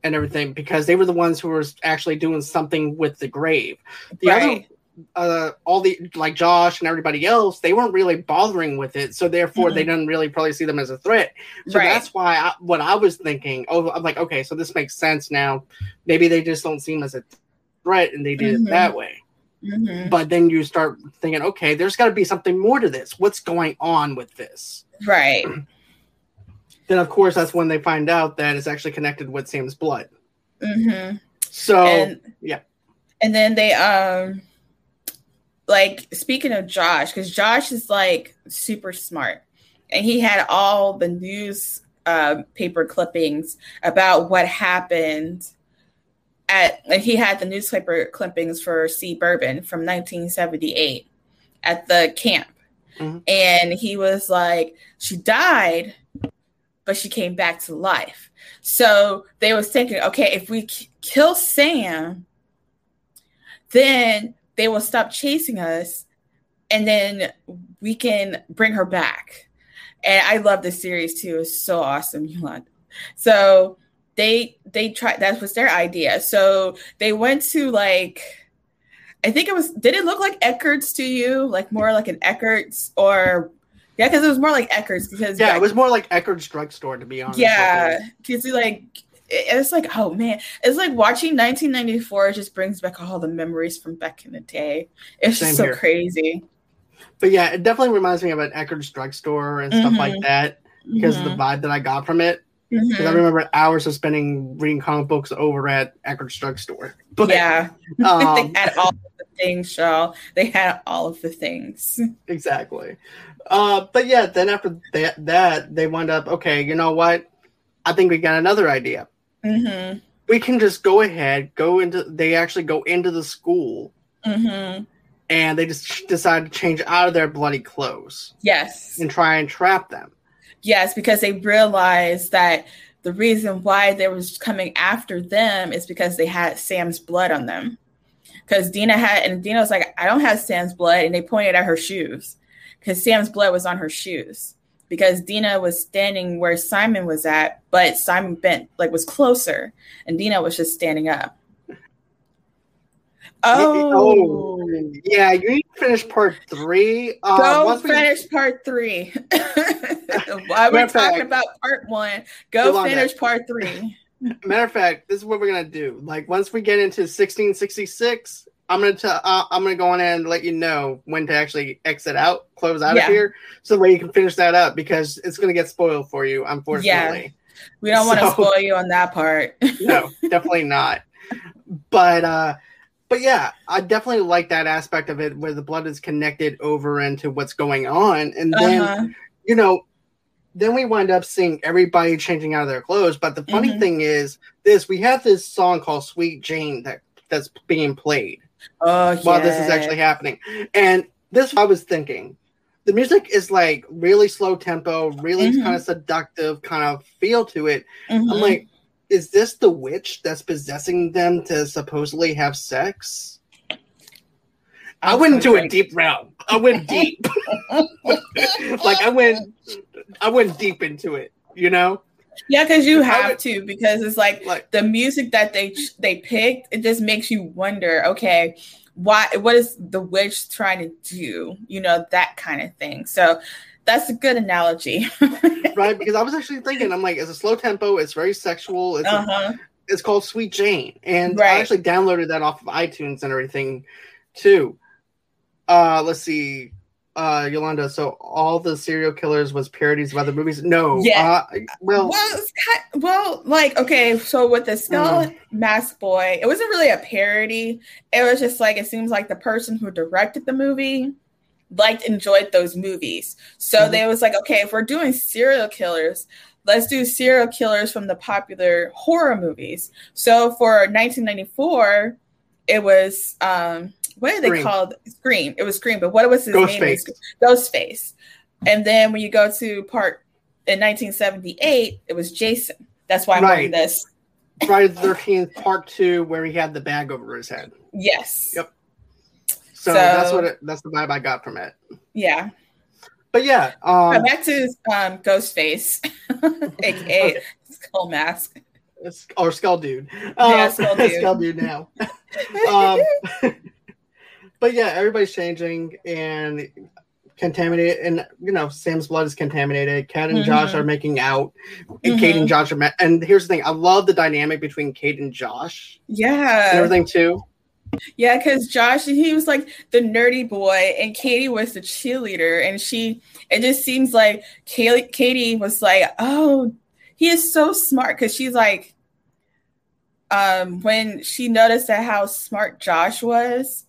and everything because they were the ones who were actually doing something with the grave. The Right. other uh, all the like Josh and everybody else, they weren't really bothering with it, so therefore they didn't really probably see them as a threat. So Right. that's why I, what I was thinking. Oh, I'm like, okay, so this makes sense now. Maybe they just don't seem as a threat, and they did Mhm. it that way. Mhm. But then you start thinking, okay, there's got to be something more to this. What's going on with this? Right. Then, of course, that's when they find out that it's actually connected with Sam's blood. hmm So, and yeah. and then they um like speaking of Josh, because Josh is like super smart, and he had all the news uh, paper clippings about what happened at. Like he had the newspaper clippings for C. Bourbon from 1978 at the camp, Mhm. and he was like, she died, but she came back to life. So they was thinking, okay, if we k- kill Sam, then they will stop chasing us, and then we can bring her back. And I love this series too; it's so awesome, Yolanda. So they they tried that was their idea. So they went to like. I think it was. Did it look like Eckerd's to you? Like more like an Eckerd's, or yeah, because it was more like Eckerd's because yeah, it was more like Eckerd's drugstore, to be honest. yeah, because like it's like oh man, it's like watching 1994 just brings back all the memories from back in the day. It's Same just so here. crazy But yeah, it definitely reminds me of an Eckerd's drugstore and stuff like Mhm. that because of the vibe that I got from it. Because I remember hours of spending reading comic books over at Eckerd's drugstore. But yeah, um, they had all of the things, Shaw. They had all of the things. exactly. Uh, but yeah, then after that, that they wound up. Okay, you know what? I think we got another idea. Hmm We can just go ahead, go into. They actually go into the school, hmm and they just decide to change out of their bloody clothes Yes, and try and trap them. yes, because they realized that the reason why they was coming after them is because they had Sam's blood on them. Because Dina had, and Dina was like, I don't have Sam's blood. And they pointed at her shoes because Sam's blood was on her shoes. Because Dina was standing where Simon was at, but Simon bent, like, was closer, and Dina was just standing up. Oh, Yeah, you need to finish part three. Uh, go once we- finish part three. Why we're talking about part one, go finish part three. Matter of fact, this is what we're gonna do. Like once we get into 1666, I'm gonna tell. Uh, I'm gonna go on and let you know when to actually exit out, close out Yeah. of here, so that way you can finish that up because it's gonna get spoiled for you, unfortunately. Yeah. We don't want to spoil you on that part. no, definitely not. But uh, but yeah, I definitely like that aspect of it where the blood is connected over into what's going on, and then Uh-huh. you know, then we wind up seeing everybody changing out of their clothes. But the funny Mhm. thing is, this we have this song called "Sweet Jane" that that's being played Oh, while this is actually happening, and this I was thinking. The music is like really slow tempo, really Mhm. kind of seductive kind of feel to it. I'm Mhm. like, is this the witch that's possessing them to supposedly have sex? I went into a deep realm. I went deep. like I went I went deep into it, you know? Yeah, because you have would- to because it's like Like the music that they they picked. It just makes you wonder. Okay, why? What is the witch trying to do? You know that kind of thing. So that's a good analogy. right because I was actually thinking, I'm like, it's a slow tempo, it's very sexual, it's uh-huh. it's called Sweet Jane. And I actually downloaded that off of iTunes and everything too. Uh let's see. Uh Yolanda, so all the serial killers was parodies of other movies? No. Yeah. Uh, well, Well, kind, well, like okay, so with the Skull Mm-hmm. Mask Boy, it wasn't really a parody. It was just like it seems like the person who directed the movie liked enjoyed those movies. So Mhm. they was like, okay, if we're doing serial killers, let's do serial killers from the popular horror movies. So for 1994, it was um what are they called? Scream. It was Scream, but what was his name? Ghostface. Ghostface. And then when you go to part in 1978, it was Jason. That's why I'm wearing Right. this. Friday the Thirteenth Part Two, where he had the bag over his head. Yes. Yep. So, So- that's what it, that's the vibe I got from it. Yeah. But yeah, um, back to um, Ghostface, aka Okay. Skull Mask. or Skull Dude. Um, yeah, Skull Dude. Skull Dude now. um, but yeah, everybody's changing and contaminated, and you know Sam's blood is contaminated. Kat and mm-hmm. Josh are making out, and mm-hmm. Kate and mm-hmm. Josh are. Ma- and here's the thing: I love the dynamic between Kate and Josh. Yeah, and everything too. Yeah, because Josh, he was like the nerdy boy, and Katie was the cheerleader, and she. It just seems like Katie, Katie was like, "Oh, he is so smart," because she's like, um, when she noticed that how smart Josh was,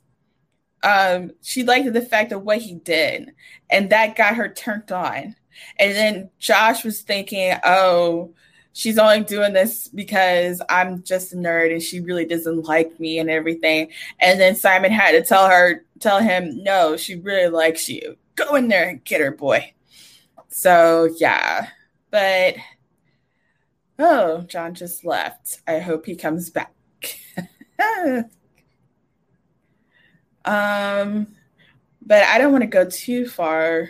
um, she liked the fact of what he did, and that got her turned on. And then Josh was thinking, oh, she's only doing this because I'm just a nerd and she really doesn't like me and everything. And then Simon had to tell her, tell him, no, she really likes you. Go in there and get her, boy. So yeah, but oh, John just left. I hope he comes back. Um, but I don't want to go too far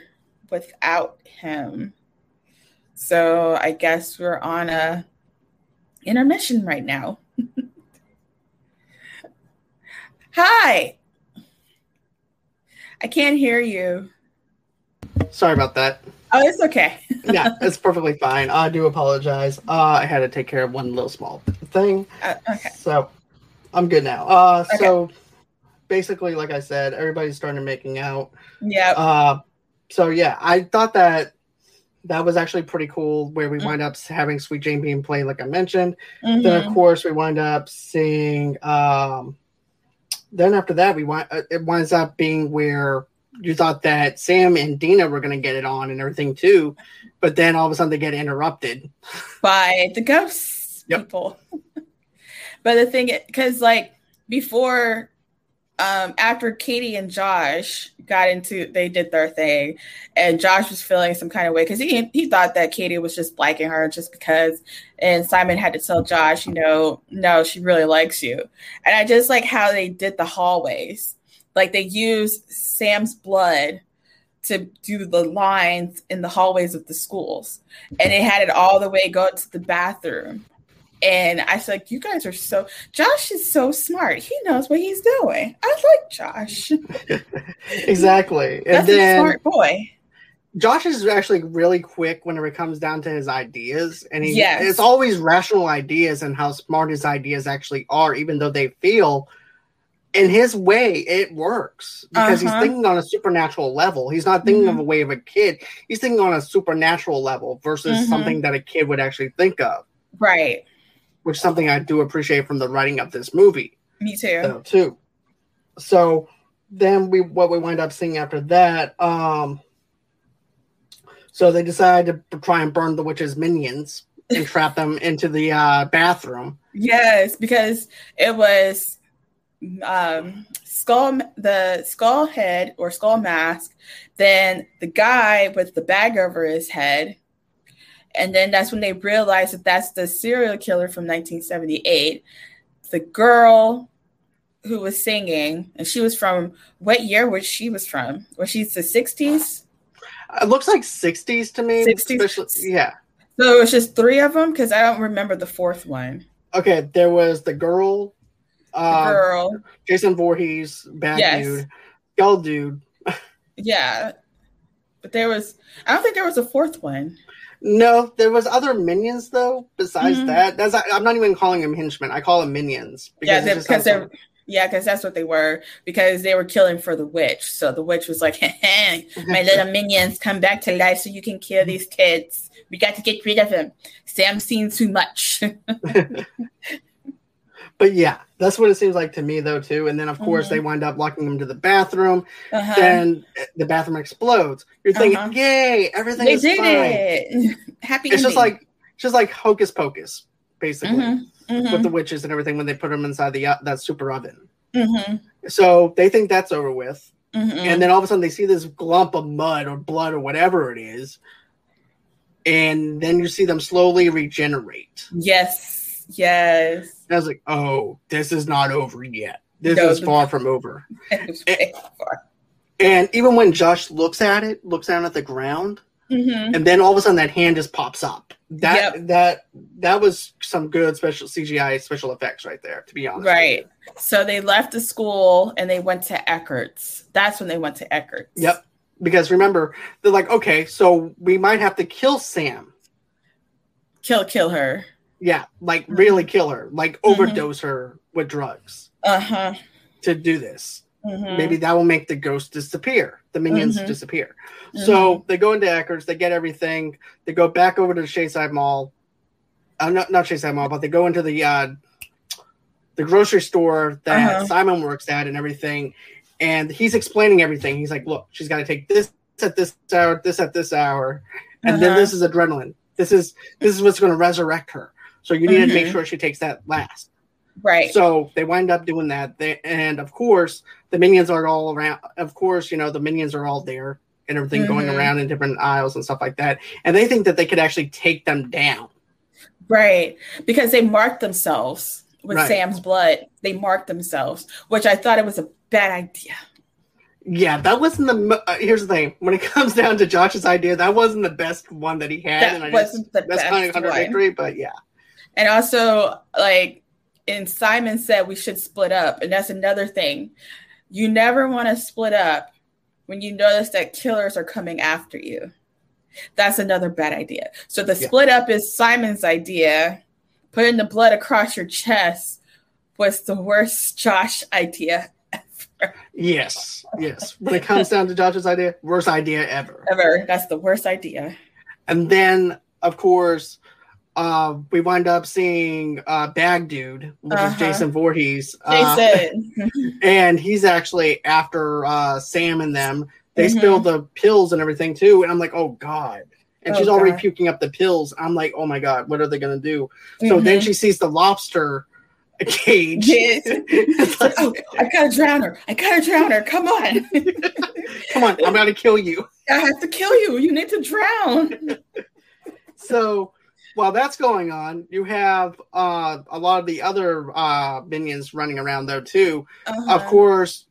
without him. So I guess we're on a intermission right now. Hi. I can't hear you. Sorry about that. Oh, it's okay. yeah, it's perfectly fine. I do apologize. Uh, I had to take care of one little small thing. Uh, okay. So I'm good now. Uh, okay. So basically, like I said, everybody's starting making out. Yeah. Uh, so yeah, I thought that that was actually pretty cool. Where we mm-hmm. wind up having Sweet Jane being played, like I mentioned. Mm-hmm. Then of course we wind up seeing. Um, then after that, we want uh, it winds up being where you thought that Sam and Dina were going to get it on and everything too, but then all of a sudden they get interrupted by the ghosts yep. people. but the thing, because like before um, after Katie and Josh got into, they did their thing, and Josh was feeling some kind of way because he he thought that Katie was just liking her just because, and Simon had to tell Josh, you know, no, she really likes you, and I just like how they did the hallways, like they used Sam's blood to do the lines in the hallways of the schools, and they had it all the way go to the bathroom, and I said, like, you guys are so Josh is so smart. He knows what he's doing. I like Josh. exactly. That's then, a smart boy. Josh is actually really quick whenever it comes down to his ideas. And he yes. it's always rational ideas and how smart his ideas actually are, even though they feel in his way it works because uh-huh. he's thinking on a supernatural level he's not thinking mm-hmm. of a way of a kid he's thinking on a supernatural level versus mm-hmm. something that a kid would actually think of right which is something I do appreciate from the writing of this movie. Me too. Uh, too. So then we what we wind up seeing after that. Um, so they decide to try and burn the witch's minions and trap them into the uh, bathroom. Yes, because it was um, skull the skull head or skull mask, then the guy with the bag over his head, and then that's when they realized that that's the serial killer from 1978. The girl who was singing, and she was from what year was she was from? Was she the 60s? It looks like 60s to me. 60s? Yeah. So it was just three of them because I don't remember the fourth one. Okay, there was the girl, uh, the girl, Jason Voorhees, bad yes. dude, Skull dude. yeah, but there was. I don't think there was a fourth one. No, there was other minions though. Besides mm-hmm. that, that's I'm not even calling them henchmen. I call them minions. Because yeah, because they're yeah, because that's what they were. Because they were killing for the witch. So the witch was like, hey, "My little minions, come back to life so you can kill these kids. We got to get rid of them. Sam's seen too much." but yeah, that's what it seems like to me, though, too. And then, of course, mm-hmm. they wind up locking them to the bathroom. Uh-huh. Then the bathroom explodes. You're thinking, uh-huh. "Yay, everything they is did fine." It. Happy. It's ending. just like just like hocus pocus, basically, mm-hmm. Mm-hmm. with the witches and everything when they put them inside the uh, that super oven. Mm-hmm. So they think that's over with, mm-hmm. and then all of a sudden they see this glump of mud or blood or whatever it is, and then you see them slowly regenerate. Yes Yes. I was like, oh, this is not over yet. This no, is far from over. and, and even when Josh looks at it, looks down at the ground, mm-hmm. and then all of a sudden that hand just pops up. That yep. that that was some good special CGI special effects right there. To be honest, right. So they left the school and they went to Eckerd's. That's when they went to Eckerd's. Yep. Because remember, they're like, okay, so we might have to kill Sam. Kill, kill her. Yeah, like mm-hmm. really kill her, like mm-hmm. overdose mm-hmm. her with drugs. Uh huh. To do this. Mm-hmm. Maybe that will make the ghost disappear, the minions mm-hmm. disappear. Mm-hmm. So they go into Eckerd's, they get everything, they go back over to the Shadyside Mall. Uh, not not Shadyside Mall, but they go into the uh, the grocery store that uh-huh. Simon works at and everything. And he's explaining everything. He's like, "Look, she's got to take this at this hour, this at this hour, and uh-huh. then this is adrenaline. This is this is what's going to resurrect her. So you need to make sure she takes that last." Right. So they wind up doing that. They, and of course, the minions are all around. Of course, you know, the minions are all there and everything mm-hmm. going around in different aisles and stuff like that. And they think that they could actually take them down. Right. Because they marked themselves with right. Sam's blood. They marked themselves, which I thought it was a bad idea. Yeah, that wasn't the. Uh, here's the thing: when it comes down to Josh's idea, that wasn't the best one that he had, that and I wasn't just, the that's best kind of contradictory. One. But yeah, and also like and Simon said we should split up. And that's another thing. You never want to split up when you notice that killers are coming after you. That's another bad idea. So the yeah. split up is Simon's idea. Putting the blood across your chest was the worst Josh idea ever. Yes, yes. When it comes down to Josh's idea, worst idea ever. Ever. That's the worst idea. And then, of course, uh, we wind up seeing uh, Bag Dude, which uh-huh. is Jason Voorhees. Uh, Jason. Uh, and he's actually after uh, Sam and them. They mm-hmm. spill the pills and everything too. And I'm like, oh God. And oh, she's already God. puking up the pills. I'm like, oh my God, what are they going to do? Mm-hmm. So then mm-hmm. she sees the lobster cage. Yes. like, oh, I gotta drown her. I gotta drown her. Come on. Come on. I'm gonna kill you. I have to kill you. You need to drown. so while that's going on, you have uh, a lot of the other uh, minions running around though too. Uh-huh. Of course,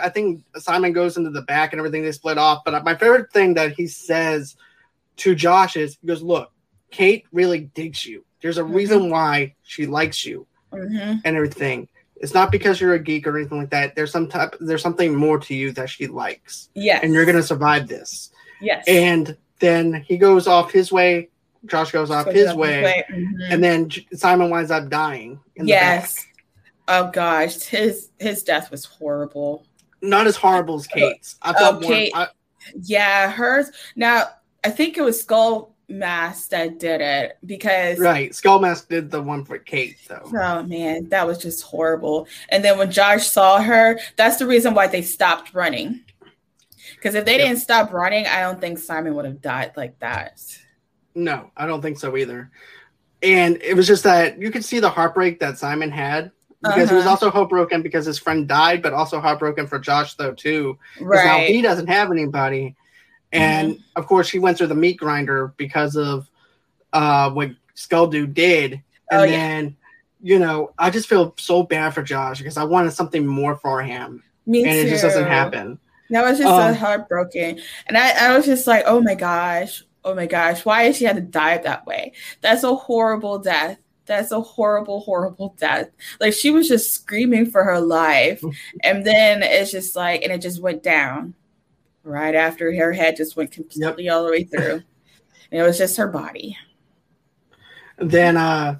I think Simon goes into the back and everything. They split off. But my favorite thing that he says to Josh is, he goes, "Look, Kate really digs you. There's a mm-hmm. reason why she likes you mm-hmm. and everything. It's not because you're a geek or anything like that. There's some type. There's something more to you that she likes. Yes, and you're gonna survive this. Yes, and then he goes off his way Josh goes off his way, way. Mm-hmm. and then Simon winds up dying. yes. Oh gosh, his his death was horrible. Not as horrible as Kate's. I thought oh, Kate, I, yeah, hers. Now I think it was Skull Mask that did it because right, Skull Mask did the one for Kate though. Oh man, that was just horrible. And then when Josh saw her, that's the reason why they stopped running. Because if they yep. didn't stop running, I don't think Simon would have died like that. No, I don't think so either. And it was just that you could see the heartbreak that Simon had because uh-huh. he was uh-huh. also heartbroken because his friend died, but also heartbroken for Josh though too. Right. Now he doesn't have anybody, and mm-hmm. of course he went through the meat grinder because of uh, what Skull Dude did, and oh, then yeah. you know I just feel so bad for Josh because I wanted something more for him, Me and too. it just doesn't happen. That was just um, so heartbroken, and I, I was just like, oh my gosh, oh my gosh, why is she had to die that way? That's a horrible death. That's a horrible, horrible death. Like she was just screaming for her life. and then it's just like, and it just went down right after her head just went completely yep. all the way through. and it was just her body. Then, uh,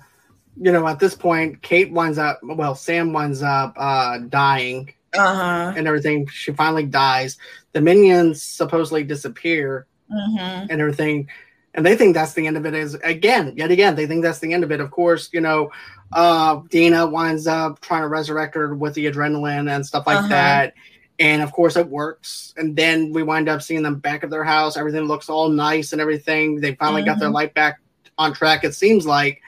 you know, at this point, Kate winds up, well, Sam winds up uh, dying uh-huh. and everything. She finally dies. The minions supposedly disappear mm-hmm. and everything. And they think that's the end of it. Is again, yet again, they think that's the end of it. Of course, you know, uh, Dina winds up trying to resurrect her with the adrenaline and stuff like uh-huh. that. And of course, it works. And then we wind up seeing them back at their house. Everything looks all nice and everything. They finally mm-hmm. got their mm-hmm. life back on track, it seems like,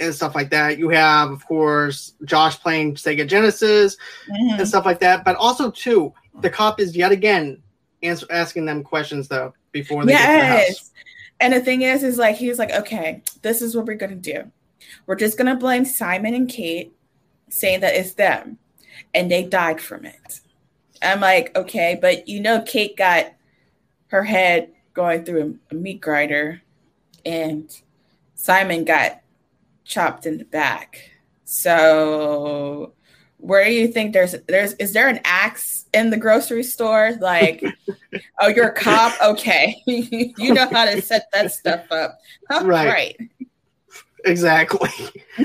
and stuff like that. You have, of course, Josh playing Sega Genesis mm-hmm. and stuff like that. But also, too, the cop is yet again answer, asking them questions, though before they yes. get to the house. And the thing is, is like he's like, okay, this is what we're gonna do. We're just gonna blame Simon and Kate, saying that it's them, and they died from it. I'm like, okay, but you know, Kate got her head going through a, a meat grinder, and Simon got chopped in the back. So where do you think there's there's is there an axe in the grocery store? Like oh you're a cop? Okay. You know how to set that stuff up. Right. Right. Exactly.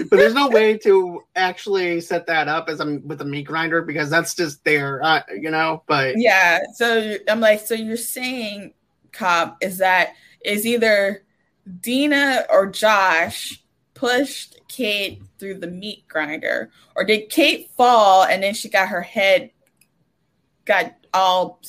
But there's no way to actually set that up as a with a meat grinder because that's just there uh, you know but yeah. So i'm like so you're saying cop is that is either dina or josh pushed Kate through the meat grinder? Or did Kate fall and then she got her head got all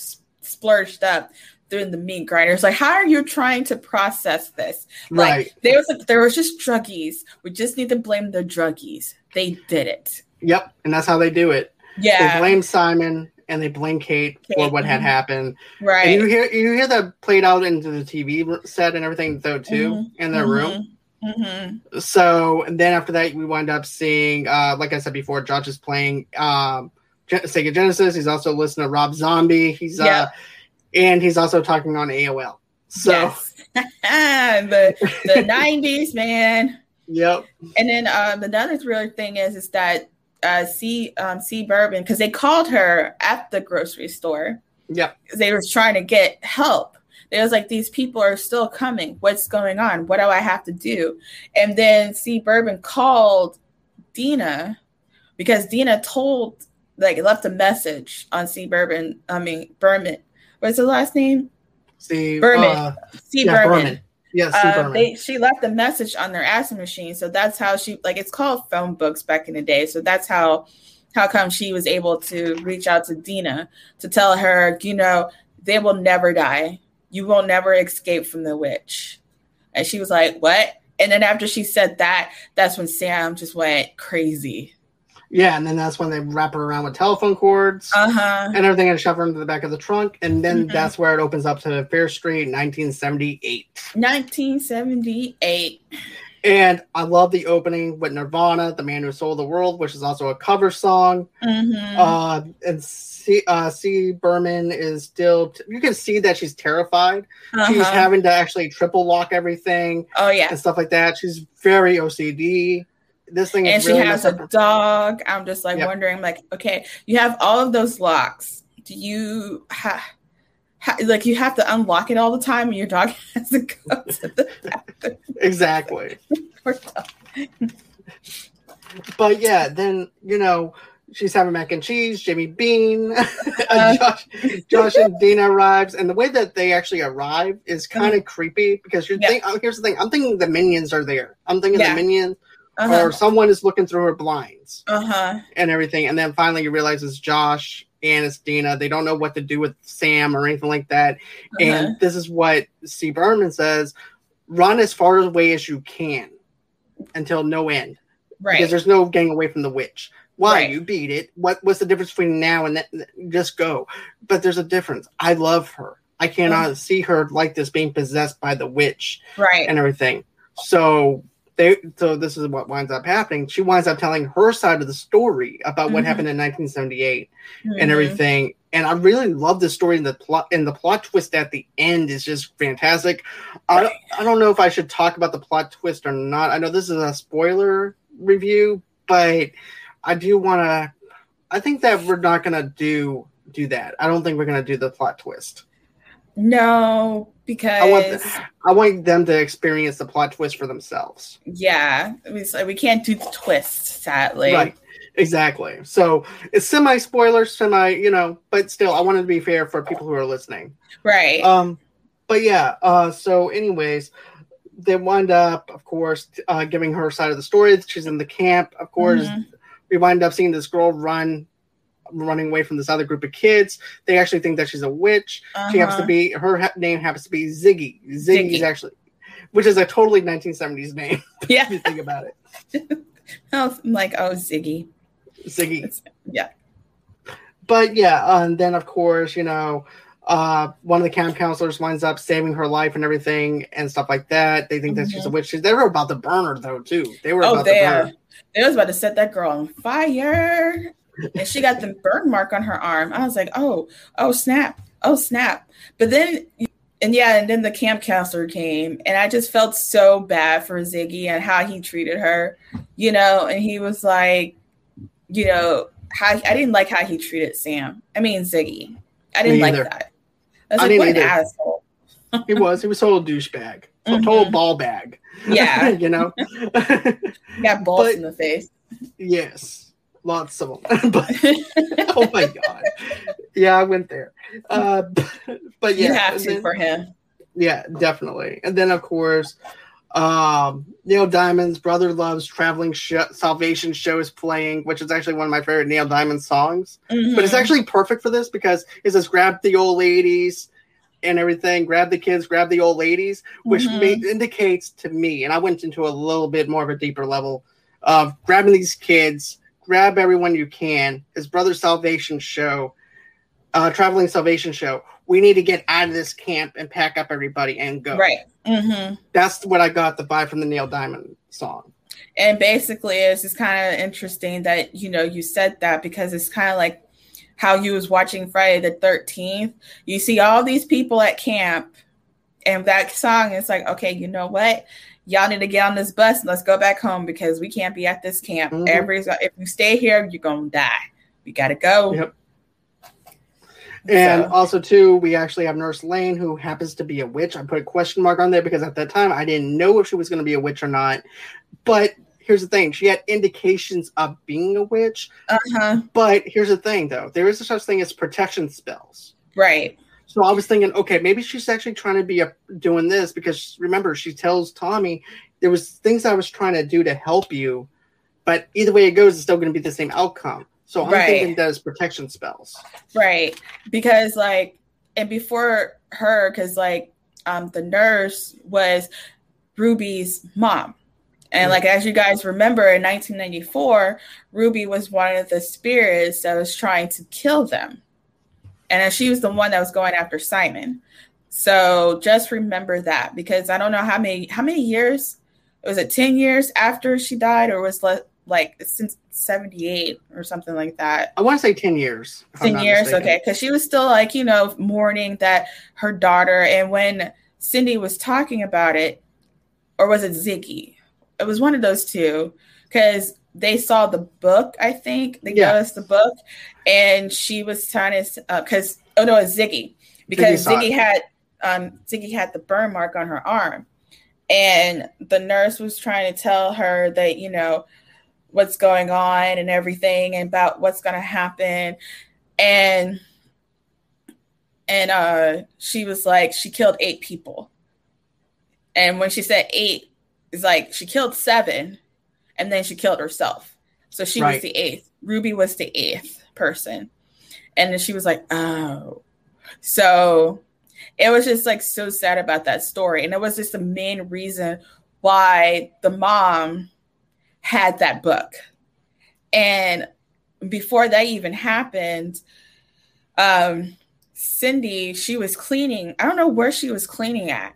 splurged up through the meat grinder? It's like, how are you trying to process this? Like right. there was there was just druggies. We just need to blame the druggies. They did it. Yep, and that's how they do it. Yeah. They blame Simon and they blame Kate, Kate. for what had mm-hmm. happened. Right. And you hear you hear that played out into the TV set and everything though too mm-hmm. in their mm-hmm. room. Mm-hmm. So and then after that, we wind up seeing, uh, like I said before, Josh is playing um, Sega Genesis. He's also listening to Rob Zombie. He's uh, and he's also talking on AOL. So yes. the the nineties man. Yep. And then um, another real thing is is that uh, C um, C Bourbon because they called her at the grocery store. Yep. They were trying to get help it was like these people are still coming. What's going on? What do I have to do? And then C Bourbon called Dina because Dina told like left a message on C Bourbon. I mean Berman. What's the last name? C Berman. Uh, C yeah, Berman. Berman. Yeah, uh, they, she left a message on their answering machine, so that's how she like it's called phone books back in the day. So that's how how come she was able to reach out to Dina to tell her, you know, they will never die you will never escape from the witch. And she was like, What? And then after she said that, that's when Sam just went crazy. Yeah, and then that's when they wrap her around with telephone cords uh-huh. and everything and shove her into the back of the trunk. And then mm-hmm. that's where it opens up to Fear Street, 1978. 1978. And I love the opening with Nirvana, "The Man Who Sold the World," which is also a cover song. Mm-hmm. Uh, and C, uh, C. Berman is still. T- you can see that she's terrified. Uh-huh. She's having to actually triple lock everything. Oh yeah, and stuff like that. She's very OCD. This thing, and she really has a dog. I'm just like yep. wondering, like, okay, you have all of those locks. Do you have? Like you have to unlock it all the time and your dog has to go to the bathroom. exactly. but yeah, then you know she's having mac and cheese. Jimmy Bean, uh, Josh, Josh, and Dina arrives, and the way that they actually arrive is kind of mm-hmm. creepy because you're yeah. think, oh, here's the thing. I'm thinking the minions are there. I'm thinking yeah. the minions. Uh-huh. Or someone is looking through her blinds uh-huh. and everything, and then finally you realize it's Josh and it's Dina. They don't know what to do with Sam or anything like that. Uh-huh. And this is what C. Berman says run as far away as you can until no end. Right. Because there's no getting away from the witch. Why right. you beat it? What what's the difference between now and then? Just go. But there's a difference. I love her. I cannot mm-hmm. see her like this being possessed by the witch, right, and everything. So they so this is what winds up happening. She winds up telling her side of the story about mm-hmm. what happened in 1978 mm-hmm. and everything. And I really love the story and the plot and the plot twist at the end is just fantastic. I I don't know if I should talk about the plot twist or not. I know this is a spoiler review, but I do want to. I think that we're not gonna do do that. I don't think we're gonna do the plot twist. No, because I want, the, I want them to experience the plot twist for themselves. Yeah, we, we can't do the twist, sadly. Right, exactly. So it's semi spoiler, semi, you know, but still, I wanted to be fair for people who are listening. Right. Um, but yeah. Uh, so, anyways, they wind up, of course, uh, giving her side of the story. She's in the camp, of course. Mm-hmm. We wind up seeing this girl run running away from this other group of kids. They actually think that she's a witch. Uh-huh. She happens to uh-huh. be her ha- name happens to be Ziggy. Ziggy, Ziggy. is actually, which is a totally 1970s name. Yeah, if you think about it. I'm like, oh, Ziggy. Ziggy. It's, yeah. But yeah, and then of course, you know, uh, one of the camp counselors winds up saving her life and everything and stuff like that. They think mm-hmm. that she's a mm-hmm. witch. They were about to burn her though too. They were oh, about they to burn. Are. They was about to set that girl on fire and she got the burn mark on her arm. I was like, oh, oh snap, oh snap. But then and yeah, and then the camp counselor came, and I just felt so bad for Ziggy and how he treated her, you know. And he was like, you know, how I didn't like how he treated Sam. I mean Ziggy. I didn't like that. I was I like, what an asshole. he was. He was total douchebag. Mm-hmm. Total ball bag. Yeah. you know? Got balls but, in the face. Yes. Lots of them. but, oh my God. Yeah, I went there. Uh, but, yeah. You have to then, for him. Yeah, definitely. And then, of course, um, Neil Diamond's Brother Loves Traveling Sh- Salvation Show is playing, which is actually one of my favorite Neil Diamond songs. Mm-hmm. But it's actually perfect for this because it says grab the old ladies and everything, grab the kids, grab the old ladies, which mm-hmm. indicates to me, and I went into a little bit more of a deeper level of grabbing these kids, grab everyone you can. His Brother Salvation Show, uh, Traveling Salvation Show. We need to get out of this camp and pack up everybody and go. Right. Mm-hmm. That's what I got the vibe from the Neil Diamond song. And basically, it's just kind of interesting that you know you said that because it's kind of like how you was watching Friday the Thirteenth. You see all these people at camp, and that song is like, okay, you know what? Y'all need to get on this bus and let's go back home because we can't be at this camp. Mm-hmm. Everybody's if you stay here, you're gonna die. We gotta go. Yep. And so. also, too, we actually have Nurse Lane, who happens to be a witch. I put a question mark on there because at that time I didn't know if she was going to be a witch or not. But here's the thing: she had indications of being a witch. Uh-huh. But here's the thing, though: there is a such thing as protection spells. Right. So I was thinking, okay, maybe she's actually trying to be a, doing this because remember, she tells Tommy there was things I was trying to do to help you, but either way it goes, it's still going to be the same outcome. So I'm right. thinking does protection spells. Right. Because like and before her, because like um the nurse was Ruby's mom. And like as you guys remember in 1994, Ruby was one of the spirits that was trying to kill them. And she was the one that was going after Simon. So just remember that because I don't know how many how many years was it 10 years after she died or was le- like since 78 or something like that. I want to say 10 years. 10 years, mistaken. okay. Because she was still like, you know, mourning that her daughter. And when Cindy was talking about it, or was it Ziggy? It was one of those two. Because they saw the book, I think. They yeah. us the book. And she was trying to, because, uh, oh no, it's Ziggy. Because Ziggy, Ziggy had, um, Ziggy had the burn mark on her arm. And the nurse was trying to tell her that, you know, what's going on and everything and about what's going to happen and and uh she was like she killed eight people and when she said eight it's like she killed seven and then she killed herself so she right. was the eighth ruby was the eighth person and then she was like oh so it was just like so sad about that story and it was just the main reason why the mom had that book. And before that even happened, um, Cindy, she was cleaning. I don't know where she was cleaning at,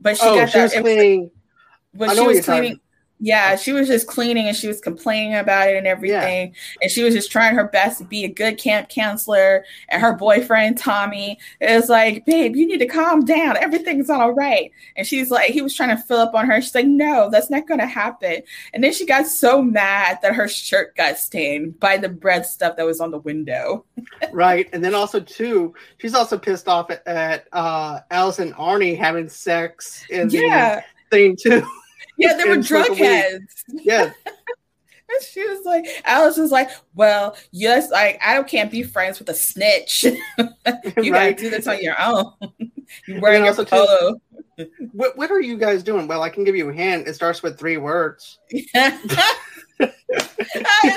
but she oh, got she that. Was cleaning. Was, she was cleaning. Yeah, she was just cleaning and she was complaining about it and everything. Yeah. And she was just trying her best to be a good camp counselor. And her boyfriend, Tommy, is like, babe, you need to calm down. Everything's all right. And she's like, he was trying to fill up on her. She's like, no, that's not going to happen. And then she got so mad that her shirt got stained by the bread stuff that was on the window. right. And then also, too, she's also pissed off at, at uh, Alice and Arnie having sex in yeah. the thing, too. Yeah, they were drug heads. Yeah. and she was like, Alice was like, well, yes, like I can't be friends with a snitch. you right. gotta do this on your own. You're wearing your polo. what, what are you guys doing? Well, I can give you a hint. It starts with three words. I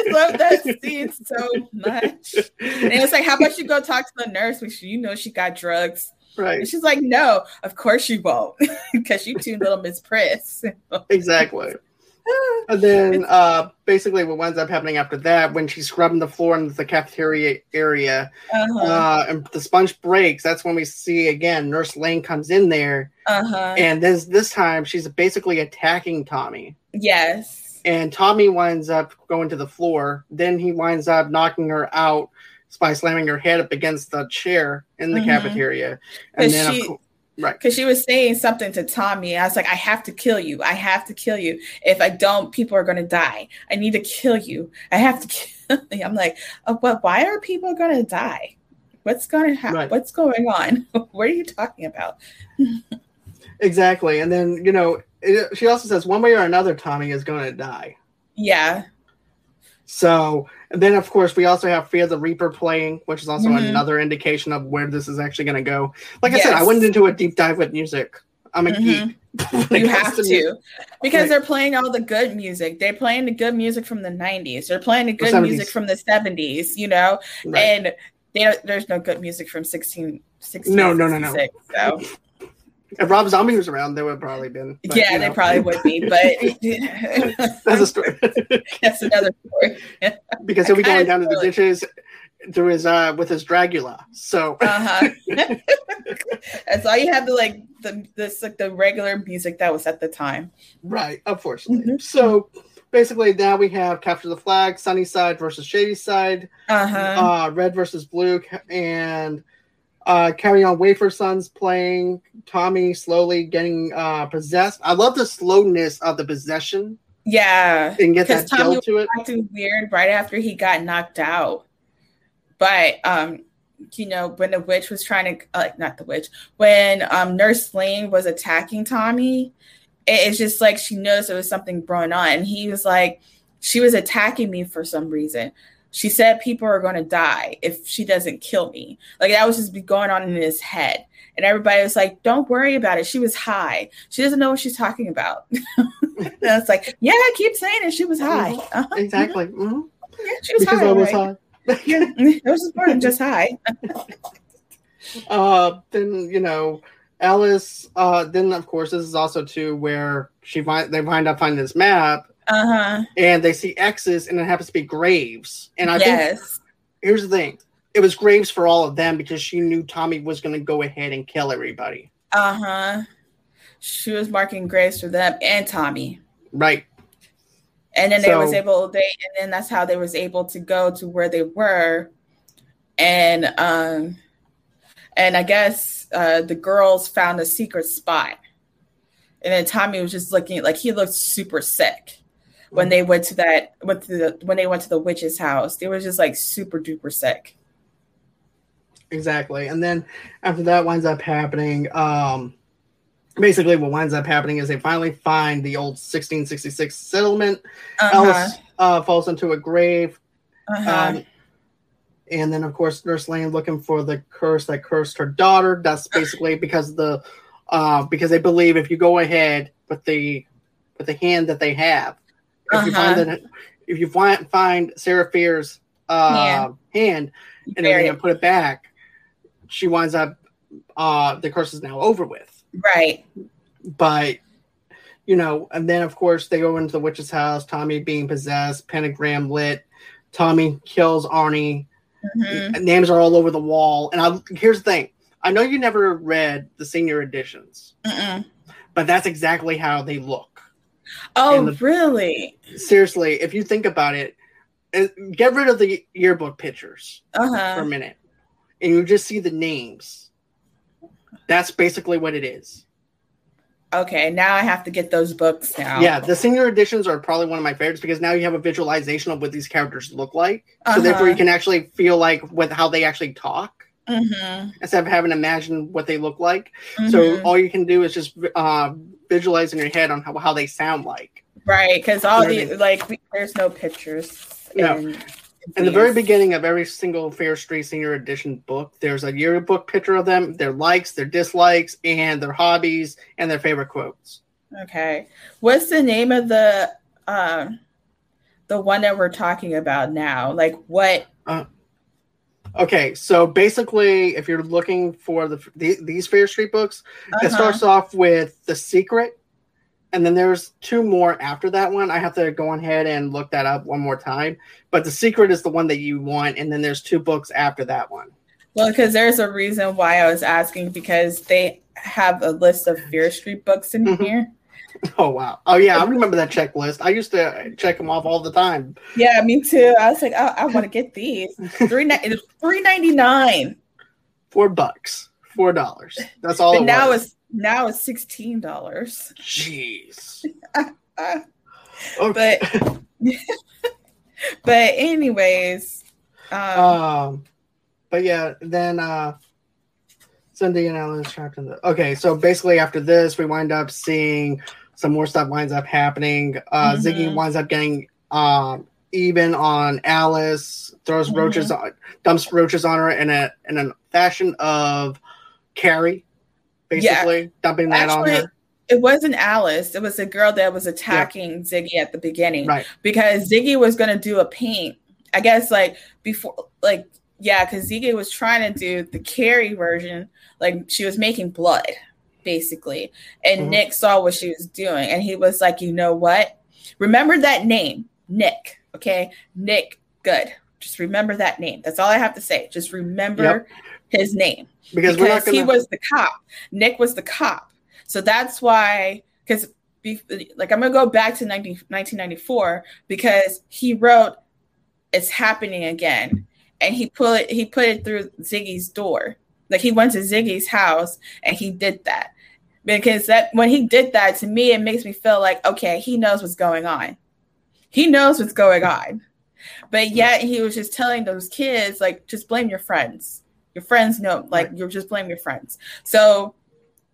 love that scene so much. And it was like, how about you go talk to the nurse? Which you know she got drugs. Right. And she's like, no, of course you won't, because you too little Miss Priss. exactly. And then uh, basically what winds up happening after that, when she's scrubbing the floor in the cafeteria area uh-huh. uh, and the sponge breaks, that's when we see again Nurse Lane comes in there. Uh-huh. And this this time she's basically attacking Tommy. Yes. And Tommy winds up going to the floor. Then he winds up knocking her out by slamming her head up against the chair in the mm-hmm. cafeteria. And then she, Right. Because she was saying something to Tommy. I was like, I have to kill you. I have to kill you. If I don't, people are going to die. I need to kill you. I have to kill you. I'm like, oh, but why are people going to die? What's going to happen? Right. What's going on? what are you talking about? exactly. And then, you know, it, she also says one way or another, Tommy is going to die. Yeah. So, and then of course we also have Fear the Reaper playing, which is also mm-hmm. another indication of where this is actually going to go. Like yes. I said, I went into a deep dive with music. I'm a mm-hmm. geek. you have to, because like, they're playing all the good music. They're playing the good music from the 90s. They're playing the good music from the 70s. You know, right. and they, there's no good music from 16. 16 no, no, no, no. So if Rob Zombie was around, there would probably been. But, yeah, they know. probably would be, but that's a story. that's another story. because he'll be going down to the ditches through his uh with his Dragula. So uh-huh. that's all you have to like the this like the regular music that was at the time. Right, unfortunately. Mm-hmm. So basically now we have capture the flag, sunny side versus Shadyside, uh-huh. uh red versus blue, and uh, Carry On Wayward Sons playing, Tommy slowly getting uh, possessed. I love the slowness of the possession. Yeah, and get that Tommy to it. Acting weird right after he got knocked out, but um, you know when the witch was trying to uh, not the witch when um Nurse Lane was attacking Tommy, it, it's just like she knows there was something going on. And he was like, she was attacking me for some reason she said people are going to die if she doesn't kill me. Like that was just be going on in his head. And everybody was like, don't worry about it. She was high. She doesn't know what she's talking about. and it's like, yeah, I keep saying it. She was high. Uh-huh. Exactly. Mm-hmm. Yeah, she was because high. I was right? high. yeah, it was more than just high. uh, then, you know, Alice, uh, then of course, this is also too where she find they wind up finding this map uh-huh. And they see X's and it happens to be graves. And I yes. think here's the thing. It was graves for all of them because she knew Tommy was gonna go ahead and kill everybody. Uh-huh. She was marking graves for them and Tommy. Right. And then so, they was able they and then that's how they was able to go to where they were. And um and I guess uh the girls found a secret spot. And then Tommy was just looking like he looked super sick when they went to that went to the when they went to the witch's house. They were just like super duper sick. Exactly. And then after that winds up happening, um basically what winds up happening is they finally find the old 1666 settlement. Uh-huh. Alice uh, falls into a grave. Uh-huh. Um, and then of course Nurse Lane looking for the curse that cursed her daughter. That's basically because the uh, because they believe if you go ahead with the with the hand that they have, uh-huh. you find uh-huh. that if you find find Sarah Fier's uh, hand and and put it back, she winds up uh, the curse is now over with. Right. But you know, and then of course they go into the witch's house, Tommy being possessed, pentagram lit, Tommy kills Arnie. Mm-hmm. Names are all over the wall. And I here's the thing. I know you never read the senior editions, Mm-mm. but that's exactly how they look. Oh, the, really? Seriously, if you think about it, get rid of the yearbook pictures uh-huh. for a minute, and you just see the names. That's basically what it is. Okay, now I have to get those books now. Yeah, the senior editions are probably one of my favorites because now you have a visualization of what these characters look like. Uh-huh. So therefore, you can actually feel like with how they actually talk mm-hmm. instead of having to imagine what they look like. Mm-hmm. So all you can do is just uh, visualize in your head on how, how they sound like. Right, because all the like we, there's no pictures. Yeah. In, in the very beginning of every single Fear Street Senior Edition book, there's a yearbook picture of them, their likes, their dislikes, and their hobbies and their favorite quotes. Okay, what's the name of the uh, the one that we're talking about now? Like what? Uh, Okay, so basically, if you're looking for the, the these Fear Street books, uh-huh. it starts off with The Secret, and then there's two more after that one. I have to go ahead and look that up one more time. But The Secret is the one that you want, and then there's two books after that one. Well, because there's a reason why I was asking because they have a list of Fear Street books in mm-hmm. here. Oh wow! Oh yeah, I remember that checklist. I used to check them off all the time. Yeah, me too. I was like, oh, I want to get these. Three three ninety nine. Four bucks Four dollars. That's all. But it now was. it's now it's sixteen dollars. Jeez. But but anyways, um, um, but yeah, then uh, Cindy and Alan is trapped in the. Okay, so basically after this, we wind up seeing some more stuff winds up happening. Uh, Mhm. Ziggy winds up getting um even on Alice, throws Mhm. roaches on, dumps roaches on her in a in a fashion of Carrie, basically dumping that Actually, on her. it wasn't Alice. It was a girl that was attacking Ziggy at the beginning. Right. because Ziggy was going to do a paint. I guess like before, like yeah, because Ziggy was trying to do the Carrie version. Like she was making blood, basically, and Mhm. Nick saw what she was doing, and he was like, you know what? Remember that name, Nick. Okay, Nick. Good. Just remember that name. That's all I have to say. Just remember Yep. his name Because, we're not because gonna he was the cop. Nick was the cop. So that's why, because like I'm gonna go back to 19, 1994 because he wrote "It's happening again," and he put it he put it through Ziggy's door. Like he went to Ziggy's house and he did that because that when he did that to me, it makes me feel like okay, he knows what's going on. He knows what's going on. But yet he was just telling those kids, like, just blame your friends. Your friends know, like, you're just blame your friends. So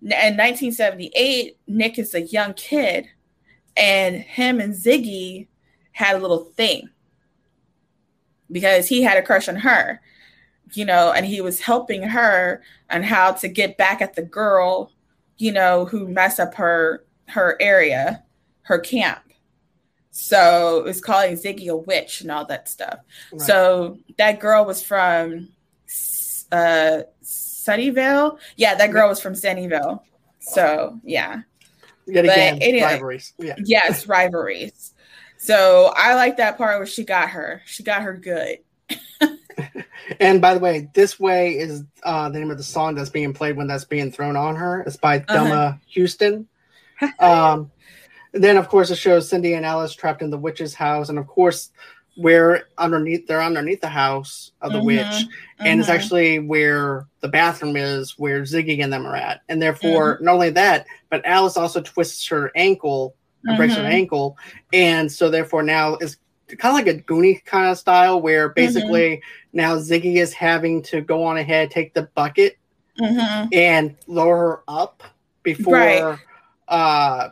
in 1978, Nick is a young kid, and him and Ziggy had a little thing because he had a crush on her, you know, and he was helping her on how to get back at the girl, you know, who messed up her her area, her camp. So it was calling Ziggy a witch and all that stuff. Right. So that girl was from uh Sunnyvale. Yeah, that girl was from Sunnyvale. So yeah. yet but again anyway. rivalries. Yeah. Yes, rivalries. So I like that part where she got her. She got her good. And by the way, this way is uh, the name of the song that's being played when that's being thrown on her. It's by Uh-huh. Houston. um, and then of course it shows Cindy and Alice trapped in the witch's house, and of course we're underneath. They're underneath the house of the Mhm, witch, and it's Mhm. actually where the bathroom is, where Ziggy and them are at. And therefore, Mm-hmm. not only that, but Alice also twists her ankle and breaks her Mhm. ankle, and so therefore now it's kind of like a Goonie kind of style where basically now Ziggy is having to go on ahead, take the bucket, Mhm. and lower her up before Right. uh,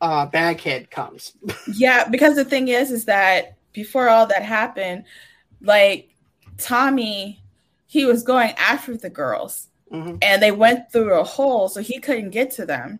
uh, Baghead comes. Yeah, because the thing is, is that before all that happened, like Tommy, he was going after the girls Mhm. and they went through a hole, so he couldn't get to them.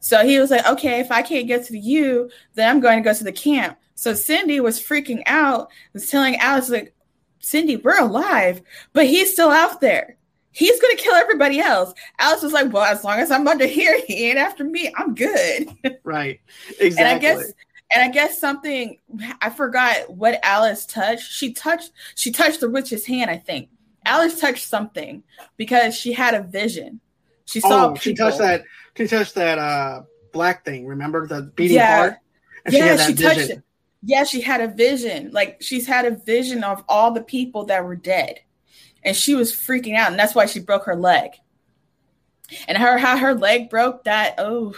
So he was like, okay, if I can't get to you, then I'm going to go to the camp. So Cindy was freaking out, was telling Alex, like, Cindy, we're alive, but he's still out there. He's going to kill everybody else. Alice was like, well, as long as I'm under here, he ain't after me. I'm good. Right. Exactly. And I guess and I guess something I forgot what Alice touched. She touched she touched the witch's hand, I think. Alice touched something because she had a vision. She saw oh, she touched that. She touched that uh, black thing. Remember the beating Yeah. heart? And Yeah, she she had that touched vision. it. Yeah, she had a vision. Like she's had a vision of all the people that were dead. And she was freaking out, and that's why she broke her leg. And her how her leg broke that oh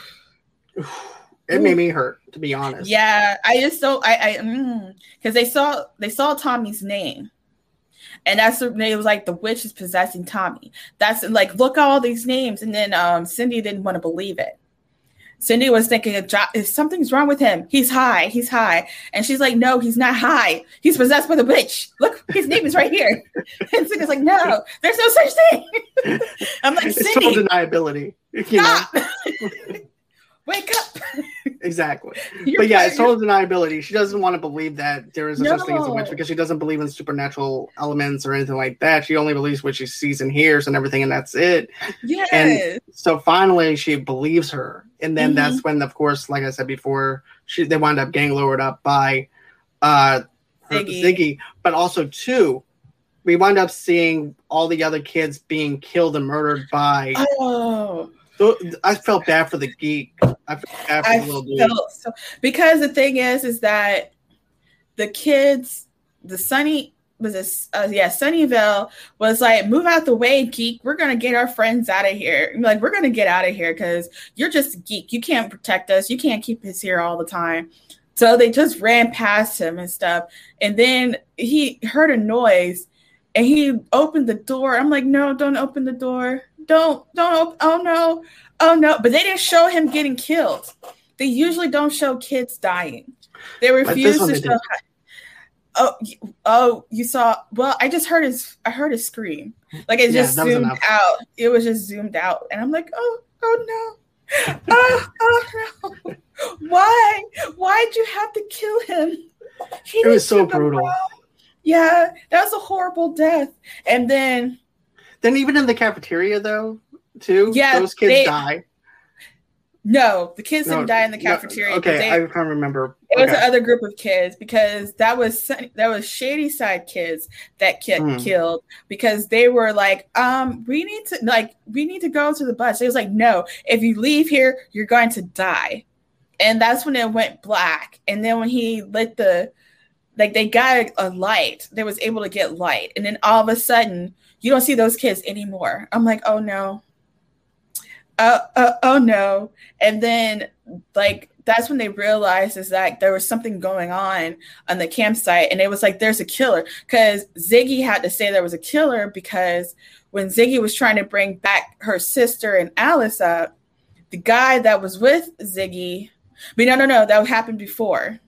It made me hurt, to be honest. Yeah, I just don't. I I because they saw they saw Tommy's name, and that's what they was like the witch is possessing Tommy. That's like look at all these names, and then um Cindy didn't want to believe it. Cindy was thinking if, something's wrong with him, he's high, he's high, and she's like, no, he's not high. He's possessed by the witch. Look, his name is right here. And Cindy's like, no, there's no such thing. I'm like, It's total Cindy, deniability. You stop. Wake up. Exactly. You're but yeah, it's total deniability. She doesn't want to believe that there is a such thing as a witch because she doesn't believe in supernatural elements or anything like that. She only believes what she sees and hears and everything, and that's it. Yes. So finally, she believes her, and then Mhm. that's when, of course, like I said before, she they wind up getting lowered up by uh Ziggy. Ziggy, but also too, we wind up seeing all the other kids being killed and murdered by. oh. So I felt bad for the geek. I felt bad for I the little dude. so because the thing is, is that the kids, the Sunny, was this uh, yeah sunnyvale was like move out the way geek. We're gonna get our friends out of here. Like we're gonna get out of here because you're just a geek. You can't protect us. You can't keep us here all the time. So they just ran past him and stuff. And then he heard a noise and he opened the door. I'm like no don't open the door don't don't oh no oh no but they didn't show him getting killed they usually don't show kids dying they refuse to show Oh, oh, you saw. Well, I just heard his. I heard his scream. Like it just yeah, zoomed out. It was just zoomed out, and I'm like, oh, oh no, oh, oh no. Why? Why'd you have to kill him? He it was so brutal. Yeah, that was a horrible death. And then, then even in the cafeteria, though, too. Yeah, those kids they, die. No, the kids no, didn't die in the cafeteria. No, okay, they, I can't remember. It okay. was another group of kids because that was that was Shadyside kids that get mm. killed because they were like, um, we need to like we need to go to the bus. It was like, no, if you leave here, you're going to die. And that's when it went black. And then when he lit the like they got a light, they was able to get light. And then all of a sudden, you don't see those kids anymore. I'm like, oh no, uh, uh, oh no. And then like that's when they realized is that there was something going on on the campsite and it was like there's a killer. Because ziggy had to say there was a killer because when ziggy was trying to bring back her sister and alice up the guy that was with ziggy but no no no that happened before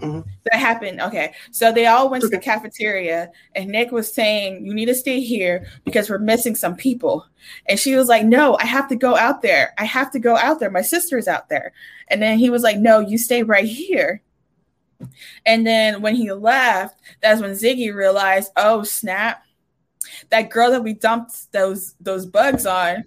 Mm-hmm. That happened. Okay. So they all went okay. to the cafeteria, and Nick was saying, You need to stay here because we're missing some people. And she was like, No, I have to go out there. I have to go out there. My sister's out there. And then he was like, No, you stay right here. And then when he left, that's when Ziggy realized, Oh, snap. That girl that we dumped those those bugs on,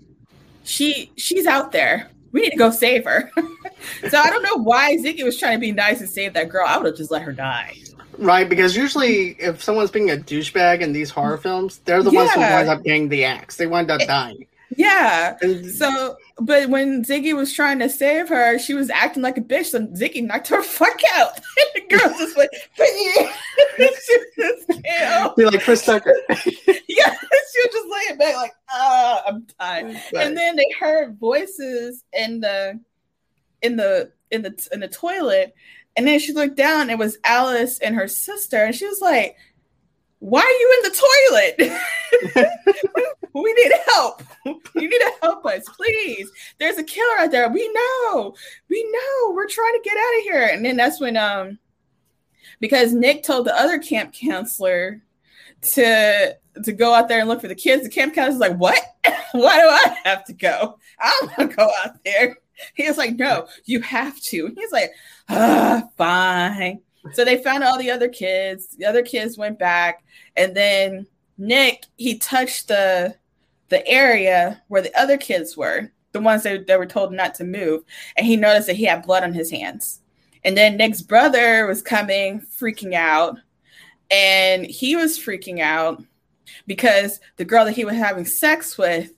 she she's out there we need to go save her. so I don't know why Ziggy was trying to be nice and save that girl. I would have just let her die. Right, because usually if someone's being a douchebag in these horror films, they're the yeah. ones who wind up getting the axe. They wind up dying. Yeah. So, but when Ziggy was trying to save her, she was acting like a bitch. So Ziggy knocked her fuck out. the girl just went, Be like Chris Tucker. yeah, she was just laying back like, ah, I'm tired. Right. And then they heard voices in the in the in the in the toilet, and then she looked down. It was Alice and her sister, and she was like, "Why are you in the toilet? we need help. You need to help us, please. There's a killer out there. We know. We know. We're trying to get out of here." And then that's when um because Nick told the other camp counselor to to go out there and look for the kids. The camp counselor's like, "What? Why do I have to go? I don't want to go out there." He was like, "No, you have to." He's like, "Ah, fine." So they found all the other kids. The other kids went back, and then Nick he touched the the area where the other kids were, the ones that, that were told not to move, and he noticed that he had blood on his hands. And then Nick's brother was coming, freaking out. And he was freaking out because the girl that he was having sex with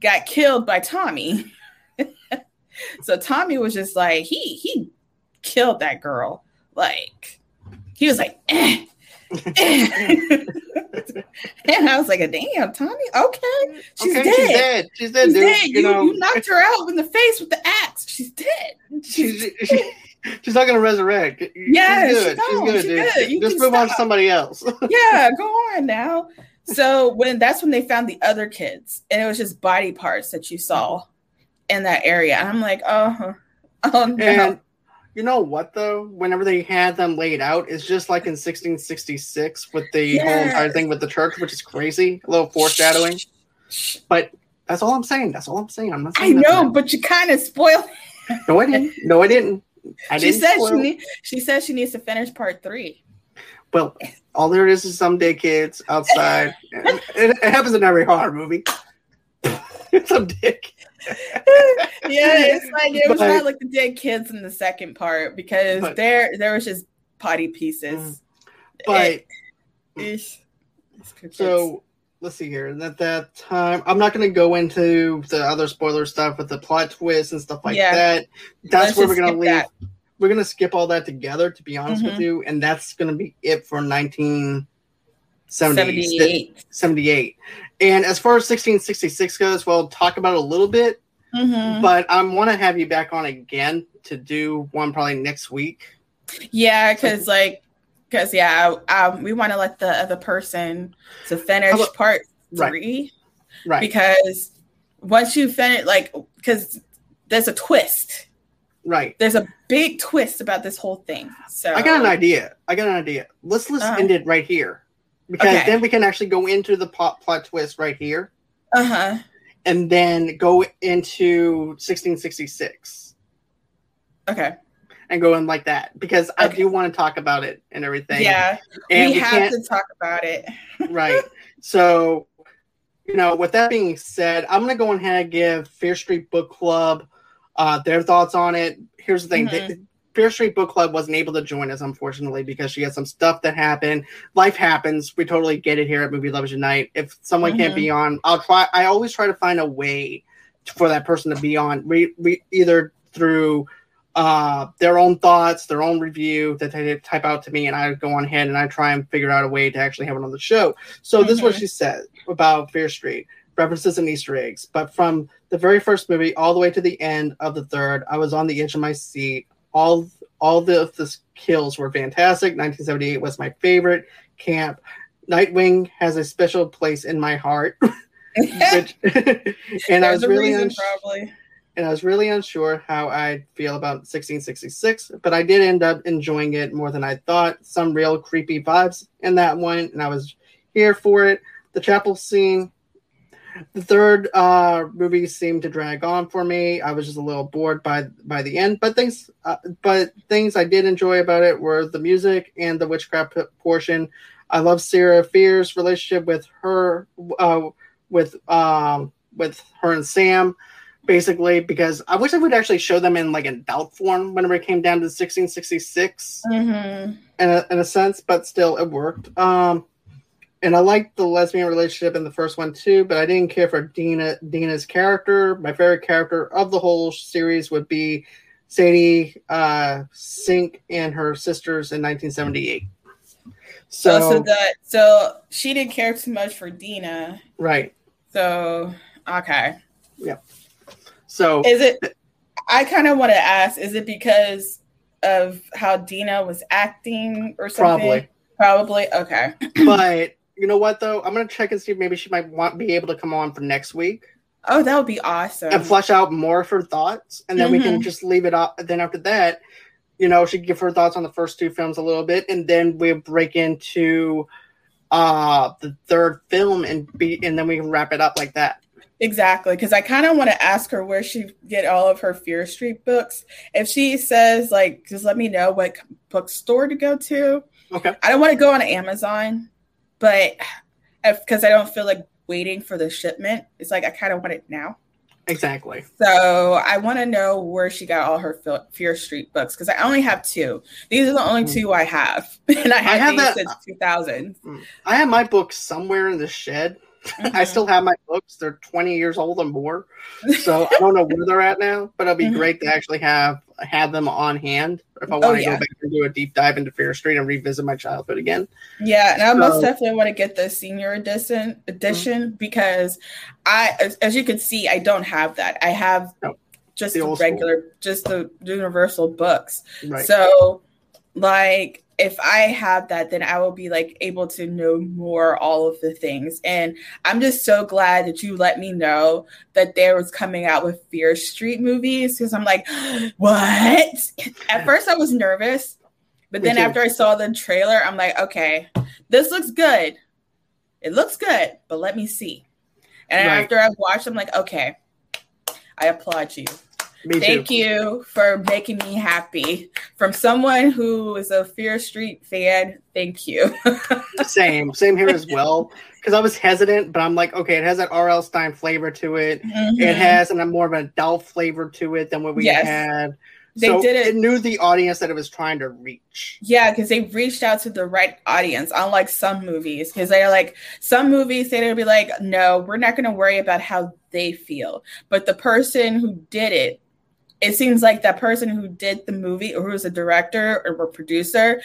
got killed by Tommy. so Tommy was just like, he he killed that girl. Like he was like, eh. eh. and I was like, "Damn, Tommy. Okay, she's okay, dead. She's dead. She's dead. She's dead. You, you, know, you knocked her out in the face with the axe. She's dead. She's, she, she's not gonna resurrect. Yeah, she's good. She's, good, she's good. You Just move stop. on to somebody else. yeah, go on now. So when that's when they found the other kids, and it was just body parts that you saw in that area. And I'm like, oh, oh no. And you know what though? Whenever they had them laid out, it's just like in 1666 with the yes. whole entire thing with the church, which is crazy. A little foreshadowing. But that's all I'm saying. That's all I'm saying. I'm not saying I know, but you kind of spoiled. no, I didn't. No, I didn't. I she said spoil. she need, she said she needs to finish part three. Well, all there is is some dead kids outside. it, it, happens in every horror movie. some dick. yeah, it's like it was but, not like the dead kids in the second part because but, there there was just potty pieces. Mm. But it, it's, it's so let's see here. At that time, I'm not going to go into the other spoiler stuff with the plot twists and stuff like yeah. that. That's let's where we're going to leave. That. We're going to skip all that together, to be honest mm-hmm. with you, and that's going to be it for 19. 78. 78. And as far as 1666 goes, well, talk about it a little bit, mm-hmm. but I want to have you back on again to do one probably next week. Yeah, because like, because yeah, um, we want to let the other person to finish about, part three, right? Because once you finish, like, because there's a twist, right? There's a big twist about this whole thing. So I got an idea. I got an idea. Let's let's uh-huh. end it right here because okay. then we can actually go into the plot plot twist right here. Uh huh. And then go into 1666. Okay. And go in like that because okay. I do want to talk about it and everything. Yeah, and we, we have to talk about it. right. So, you know, with that being said, I'm going to go ahead and give Fear Street Book Club uh, their thoughts on it. Here's the thing: mm-hmm. Fear Street Book Club wasn't able to join us, unfortunately, because she had some stuff that happened. Life happens. We totally get it here at Movie Lovers Unite. If someone mm-hmm. can't be mm-hmm. on, I'll try. I always try to find a way for that person to be on, re, re, either through uh, their own thoughts, their own review that they type out to me, and I go on ahead and I try and figure out a way to actually have it on the show. So mm-hmm. this is what mm-hmm. she said about Fear Street references and Easter eggs. But from the very first movie all the way to the end of the third, I was on the edge of my seat all all the, the kills were fantastic. 1978 was my favorite camp. Nightwing has a special place in my heart. Which, and I was really uns- probably. And I was really unsure how I'd feel about 1666, but I did end up enjoying it more than I thought. Some real creepy vibes in that one, and I was here for it. The chapel scene the third uh, movie seemed to drag on for me. I was just a little bored by by the end, but things uh, but things I did enjoy about it were the music and the witchcraft portion. I love Sarah Fier's relationship with her uh, with um, with her and Sam basically because I wish I would actually show them in like adult form whenever it came down to 1666 mm-hmm. in, a, in a sense, but still it worked. Um, and I liked the lesbian relationship in the first one too, but I didn't care for Dina Dina's character. My favorite character of the whole series would be Sadie uh, Sink and her sisters in 1978. So, oh, so that so she didn't care too much for Dina, right? So okay, yeah. So is it? I kind of want to ask: Is it because of how Dina was acting or something? Probably. Probably. Okay. but you know what though? I'm gonna check and see if maybe she might want be able to come on for next week. Oh, that would be awesome. And flesh out more of her thoughts, and then mm-hmm. we can mm-hmm. just leave it up. Then after that, you know, she give her thoughts on the first two films a little bit, and then we break into uh the third film and be and then we can wrap it up like that. Exactly, because I kind of want to ask her where she get all of her Fear Street books. If she says like, just let me know what bookstore to go to. Okay. I don't want to go on Amazon but because I don't feel like waiting for the shipment, it's like I kind of want it now. Exactly. So I want to know where she got all her Fear Street books because I only have two. These are the only mm. two I have, and I, I have these that, since 2000. Mm. I have my books somewhere in the shed. Mm-hmm. I still have my books. They're 20 years old and more. So I don't know where they're at now, but it'll be mm-hmm. great to actually have have them on hand if I want oh, to yeah. go back and do a deep dive into Fear Street and revisit my childhood again. Yeah, and I so, most definitely want to get the senior edition edition mm-hmm. because I as, as, you can see, I don't have that. I have no, just the, the regular school. just the universal books. Right. So like if I have that, then I will be like able to know more all of the things. And I'm just so glad that you let me know that there was coming out with Fear Street movies because I'm like, what? At first, I was nervous, but then after I saw the trailer, I'm like, okay, this looks good. It looks good, but let me see. And right. after I've watched, I'm like, okay, I applaud you. Me Thank too. you for making me happy. From someone who is a Fear Street fan, thank you. same, same here as well. Because I was hesitant, but I'm like, okay, it has that R.L. Stine flavor to it. Mm-hmm. It has and a more of an adult flavor to it than what we yes. had. They so did it. It knew the audience that it was trying to reach. Yeah, because they reached out to the right audience, unlike some movies. Because they're like, some movies, they'd be like, no, we're not going to worry about how they feel. But the person who did it it seems like that person who did the movie or who's a director or a producer,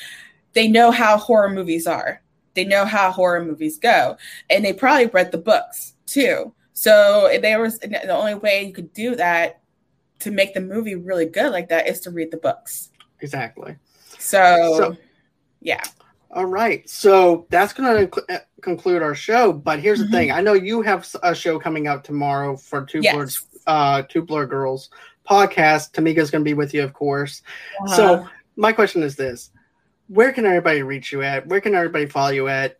they know how horror movies are. they know how horror movies go, and they probably read the books too. So there was the only way you could do that to make the movie really good like that is to read the books. Exactly. So, so yeah. All right. So that's going to uh, conclude our show. But here's mm-hmm. the thing I know you have a show coming out tomorrow for Two yes. Uh, Two Blur Girls podcast. Tamika's going to be with you, of course. Uh-huh. So my question is this Where can everybody reach you at? Where can everybody follow you at?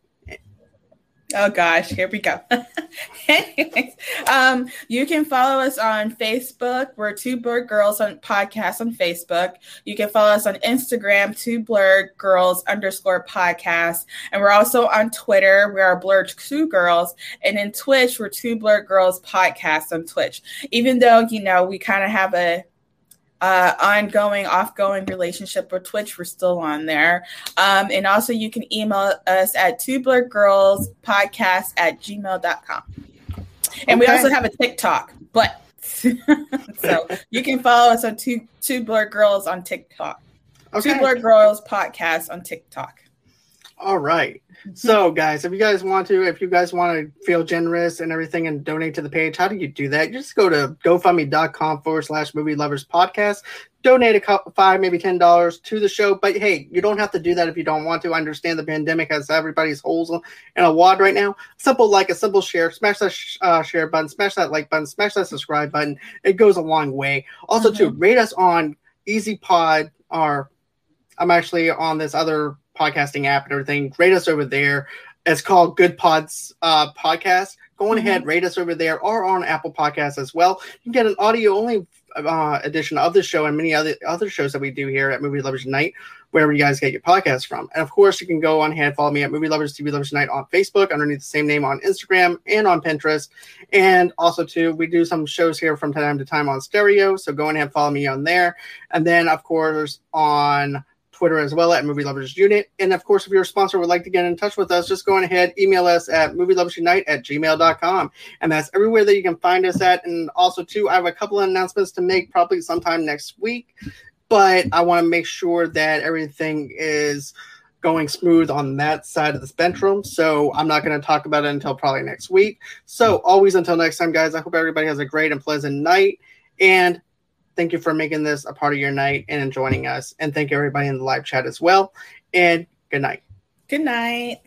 Oh gosh, here we go. Anyways, um, you can follow us on Facebook. We're Two Blurred Girls on podcast on Facebook. You can follow us on Instagram, Two Blurred Girls underscore podcast, and we're also on Twitter. We are Blurred Two Girls, and in Twitch, we're Two Blurred Girls podcast on Twitch. Even though you know we kind of have a uh, ongoing, off-going relationship with Twitch. We're still on there. Um, and also you can email us at two blurred girls podcast at gmail.com. And okay. we also have a TikTok, but so you can follow us on two two Blur girls on TikTok. Okay. Two Blur girls podcast on TikTok. All right. So, guys, if you guys want to, if you guys want to feel generous and everything and donate to the page, how do you do that? You just go to GoFundMe.com forward slash movie lovers podcast, donate a couple, five, maybe $10 to the show. But hey, you don't have to do that if you don't want to. I understand the pandemic has everybody's holes in a wad right now. Simple like, a simple share, smash that sh- uh, share button, smash that like button, smash that subscribe button. It goes a long way. Also, mm-hmm. to rate us on Easy Pod, or I'm actually on this other podcasting app and everything. Rate us over there. It's called Good Pods uh, Podcast. Go on mm-hmm. ahead, rate us over there or on Apple Podcasts as well. You can get an audio only uh, edition of the show and many other other shows that we do here at Movie Lovers Unite, wherever you guys get your podcasts from. And of course, you can go on ahead, follow me at Movie Lovers TV Lovers Unite on Facebook, underneath the same name on Instagram and on Pinterest. And also, too, we do some shows here from time to time on stereo. So go ahead, follow me on there. And then, of course, on Twitter as well at Movie Lovers Unite. And of course, if you're a sponsor would like to get in touch with us, just go ahead, email us at movieloversunite at gmail.com. And that's everywhere that you can find us at. And also, too, I have a couple of announcements to make probably sometime next week. But I want to make sure that everything is going smooth on that side of the spectrum. So I'm not going to talk about it until probably next week. So always until next time, guys, I hope everybody has a great and pleasant night. And Thank you for making this a part of your night and joining us. And thank everybody in the live chat as well. And good night. Good night.